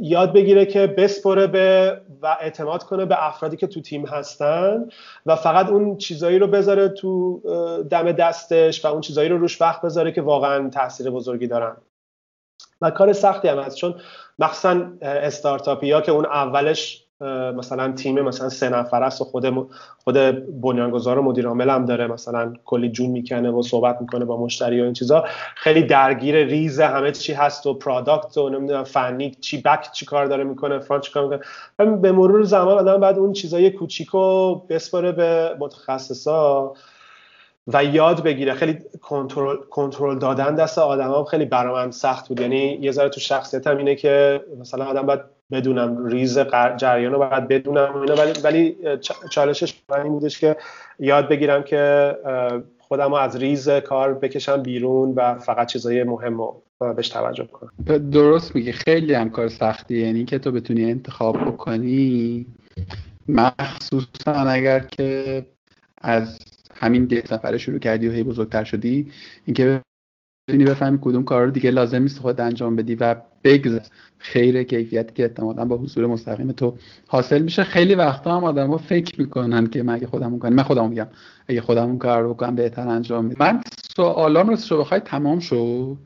یاد بگیره که بسپره به و اعتماد کنه به افرادی که تو تیم هستن و فقط اون چیزایی رو بذاره تو دم دستش و اون چیزایی رو روش وقت بذاره که واقعا تاثیر بزرگی دارن. و کار سختی هم هست چون مخصوصا استارتاپی ها که اون اولش مثلا تیم مثلا سه نفر است و خود خود بنیانگذار مدیر عامل هم داره. مثلا کلی جون می‌کنه و صحبت می‌کنه با مشتری و این چیزا. خیلی درگیر ریز همه چی هست و پرادکت و نمی‌دونم فنی چی بک چی کار داره می‌کنه فرانت چی کار می‌کنه. به مرور زمان آدم بعد اون چیزای کوچیکو بسپره به متخصصا و یاد بگیره. خیلی کنترل کنترل دادن دست آدم خیلی برام سخت بود. یعنی یه ذره تو شخصیتم اینه که مثلا آدم باید بدونم ریز جریان رو باید بدونم ولی ولی چالشش این بودش که یاد بگیرم که خودم رو از ریز کار بکشم بیرون و فقط چیزای مهم رو بهش توجه کنم. درست میگی. خیلی هم کار سختی. یعنی که تو بتونی انتخاب بکنی مخصوصا اگر که از همین ده سفره شروع کردی و هی بزرگتر شدی اینکه بتونی بفهمی کدوم کار رو دیگه لازم نیست خود انجام بدی و بگذر. خیر کیفیتی که احتمالا با حضور مستقیم تو حاصل میشه. خیلی وقتا هم آدم ها فکر می‌کنن که من اگه خودم کنم من خودم میگم اگه خودم کار رو بکنم بهتر انجام میدم. من سوالام رو شو بخوای تمام شد؟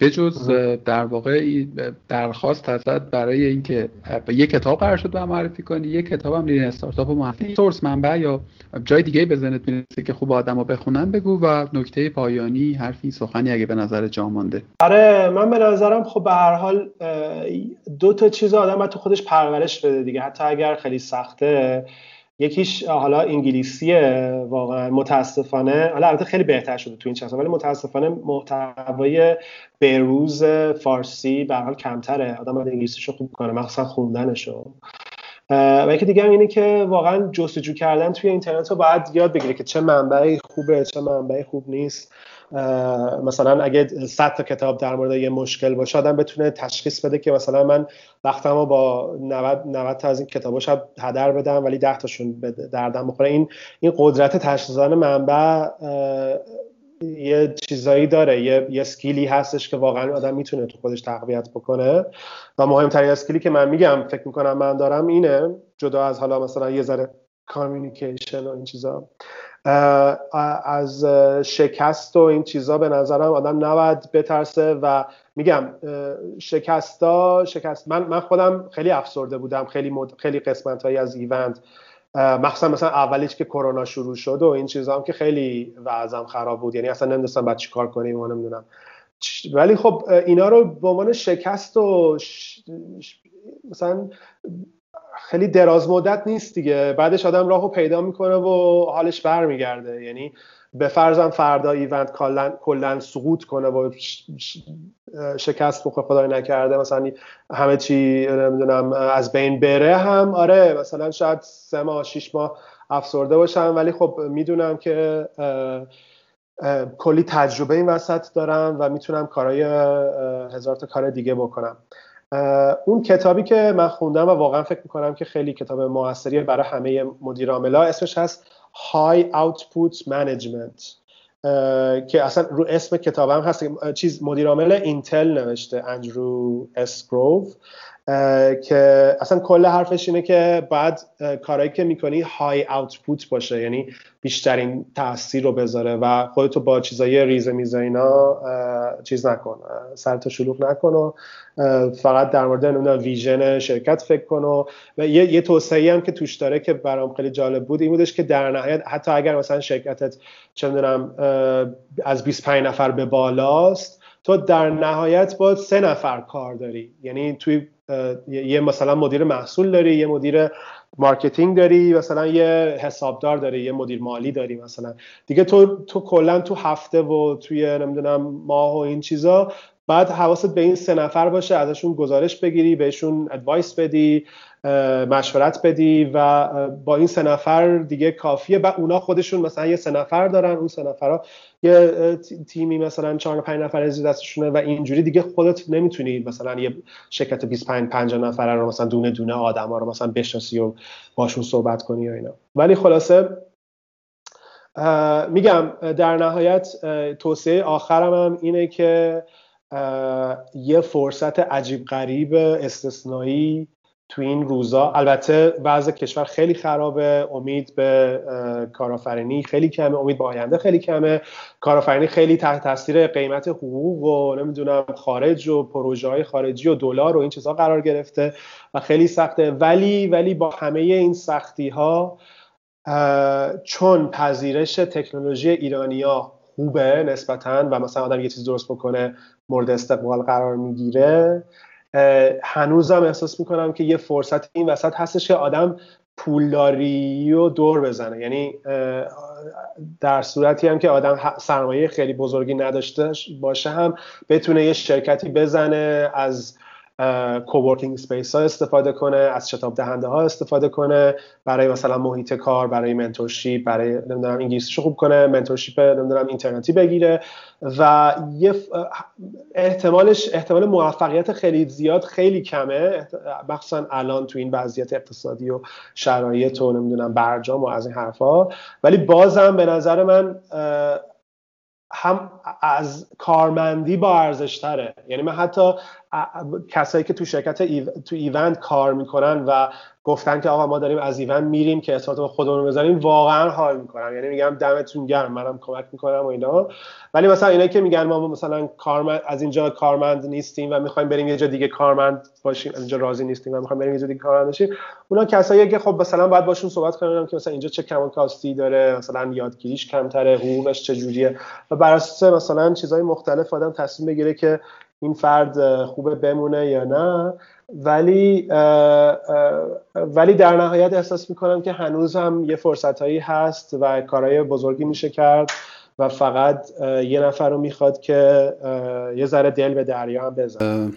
بجز در واقع درخواست ازت برای اینکه یه کتاب قرار شد به معرفی کنی یه کتاب هم لین استارتاپ و معرفی سورس منبع یا جای دیگه به ذهنت می‌رسه که خوب آدما بخونن بگو و نکته پایانی حرفی سخنی اگه به نظر جا مانده. آره من به نظرم خب به هر حال دو تا چیز آدم باید تو خودش پرورش بده دیگه. حتی اگر خیلی سخته یکیش حالا انگلیسیه واقعا متاسفانه. حالا البته خیلی بهتر شده تو این چند ولی متاسفانه محتوای بروز فارسی به حال کمتره. آدم باید انگلیسیشو خوب کنه مخصوصا خوندنشو. و یکی دیگه اینه که واقعا جستجو کردن توی اینترنت رو باید یاد بگیره که چه منبعی خوبه چه منبعی خوب نیست. مثلا اگه 100 تا کتاب در مورد یه مشکل باشه آدم بتونه تشخیص بده که مثلا من وقتمو با 90 90 تا از این کتابا شاید هدر بدم ولی 10 تاشون دردم بخوره. این این قدرت تشخیص دادن منبع یه چیزایی داره. یه, یه skill ی هستش که واقعا آدم می‌تونه تو خودش تقویت بکنه. و مهمترین skill ی که من میگم فکر می‌کنم من دارم اینه جدا از حالا مثلا یه ذره communication و این چیزا. از شکست و این چیزا به نظرم آدم نباید بترسه و میگم شکستا شکست من من خودم خیلی افسرده بودم خیلی مد... خیلی قسمت هایی از ایونت مخصوصا مثلا اولیش که کرونا شروع شد و این چیزا هم که خیلی وضعم خراب بود یعنی اصلا نمی‌دونستم بعد چیکار کنیم و نمی‌دونم. ولی خب اینا رو به عنوان شکست و مثلا خیلی دراز مدت نیست دیگه. بعدش آدم راهو پیدا می‌کنه و حالش برمیگرده. یعنی به فرضم فردا ایونت کلا سقوط کنه و شکست بخوره خدای نکرده. مثلا همه چی نمی‌دونم از بین بره هم آره مثلا شاید سه ماه شیش ماه افسرده باشم. ولی خب می‌دونم که کلی تجربه این وسط دارم و می‌تونم کارهای هزار تا کار دیگه بکنم. اون کتابی که من خوندم و واقعا فکر می‌کنم که خیلی کتاب موثریه برای همه مدیر اسمش هست High Output Management. که اصلا رو اسم کتابم هست. چیز مدیر عامل اینتل نوشته اندرو اسکروو که اصلا کل حرفش اینه که بعد کارهایی که می‌کنی های اوتپوت باشه یعنی بیشترین تاثیر رو بذاره و خودتو با چیزای ریزه میزه اینا چیز نکن سرتو شلوغ نکن و فقط در مورد نمی‌دونم vision شرکت فکر کن و یه, یه توسعه هم که توش داره که برام خیلی جالب بود این بودش که در نهایت حتی اگر مثلا شرکتت چه از 25 نفر به بالاست تو در نهایت با سه نفر کار داری. یعنی توی یه مثلا مدیر محصول داری یه مدیر marketing داری مثلا یه حسابدار داری یه مدیر مالی داری مثلا. دیگه تو تو کلا تو هفته و توی نمی‌دونم ماه و این چیزا بعد حواست به این سه نفر باشه ازشون گزارش بگیری بهشون ادوایس بدی مشورت بدی و با این سه نفر دیگه کافیه. و اونا خودشون مثلا یه سه نفر دارن اون سه نفرها یه تیمی مثلا چهار پنج نفر از دستشونه و اینجوری دیگه خودت نمی‌تونی مثلا یه شرکت 25 50 نفره رو مثلا دونه دونه آدما رو مثلا بشناسی و باشون صحبت کنی و اینا. ولی خلاصه میگم در نهایت توصیه آخرم هم اینه که یه فرصت عجیب غریب استثنایی تو این روزا. البته وضع کشور خیلی خرابه. امید به کارآفرینی خیلی کمه. امید به آینده خیلی کمه. کارآفرینی خیلی تحت تاثیر قیمت حقوق و نمی‌دونم خارج و پروژه های خارجی و دلار و این چیزها قرار گرفته و خیلی سخته. ولی ولی با همه این سختی ها چون پذیرش تکنولوژی ایرانیا خوبه نسبتا و مثلا آدم یه چیز درست بکنه مورد استقبال قرار می‌گیره هنوزم احساس می‌کنم که یه فرصت این وسط هستش که آدم پولداری رو دور بزنه. یعنی در صورتی هم که آدم سرمایه خیلی بزرگی نداشته باشه هم بتونه یه شرکتی بزنه از coworking space ها استفاده کنه از شتاب دهنده ها استفاده کنه برای مثلا محیط کار برای mentorship برای نمی‌دونم انگلیسیشو خوب کنه mentorship نمی‌دونم اینترنتی بگیره و یه احتمالش احتمال موفقیت خیلی زیاد خیلی کمه. مخصوصا الان تو این وضعیت اقتصادی و شرایط و نمی‌دونم برجام و از این حرفا. ولی بازم به نظر من هم از کارمندی با ارزش تره یعنی من حتی کسایی که تو شرکت تو ایونت کار می‌کنن و گفتن که آقا ما داریم از ایونت میریم که اصلا خودمون بزنیم واقعا حال می‌کنم. یعنی میگم دمتون گرم منم کمک می‌کنم و اینا. ولی مثلا اینایی که میگن ما مثلا کارمند از اینجا کارمند نیستیم و می‌خوایم بریم یه جا دیگه کارمند باشیم از اینجا راضی نیستیم و می‌خوایم بریم یه جا دیگه کارمند باشیم اونا کسایی که خب مثلا باید باشون صحبت کنم که مثلا اینجا چه کمان کاستی داره مثلا یادگیریش کمتره حقوقش چجوریه؟ و بر مثلا چیزهای مختلف آدم تصمیم بگیره که این فرد خوبه بمونه یا نه. ولی ولی در نهایت احساس می‌کنم که هنوز هم یه فرصت هایی هست و کارهای بزرگی میشه کرد و فقط یه نفر رو می‌خواد که یه ذره دل به دریا هم بزن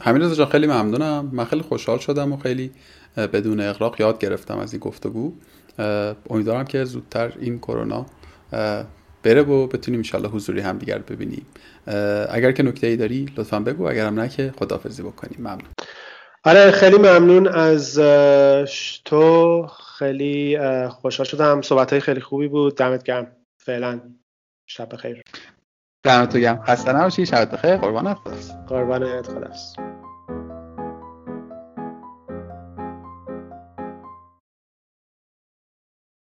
همین رضا خیلی ممنونم. من خیلی خوشحال شدم و خیلی بدون اقراق یاد گرفتم از این گفتگو. امیدوارم که زودتر این کرونا بره و بتونیم انشالله حضوری هم دیگر ببینیم. اگر که نکته ای داری لطفا بگو. اگرم نه که خدافزی بکنیم. ممنون. آره خیلی ممنون از تو. خیلی خوشحال شدم. صحبت های خیلی خوبی بود. دمت گرم. فعلا شب بخیر. دمت گرم. خسته نباشی. شب بخیر. قربانت قربانت خداحافظ.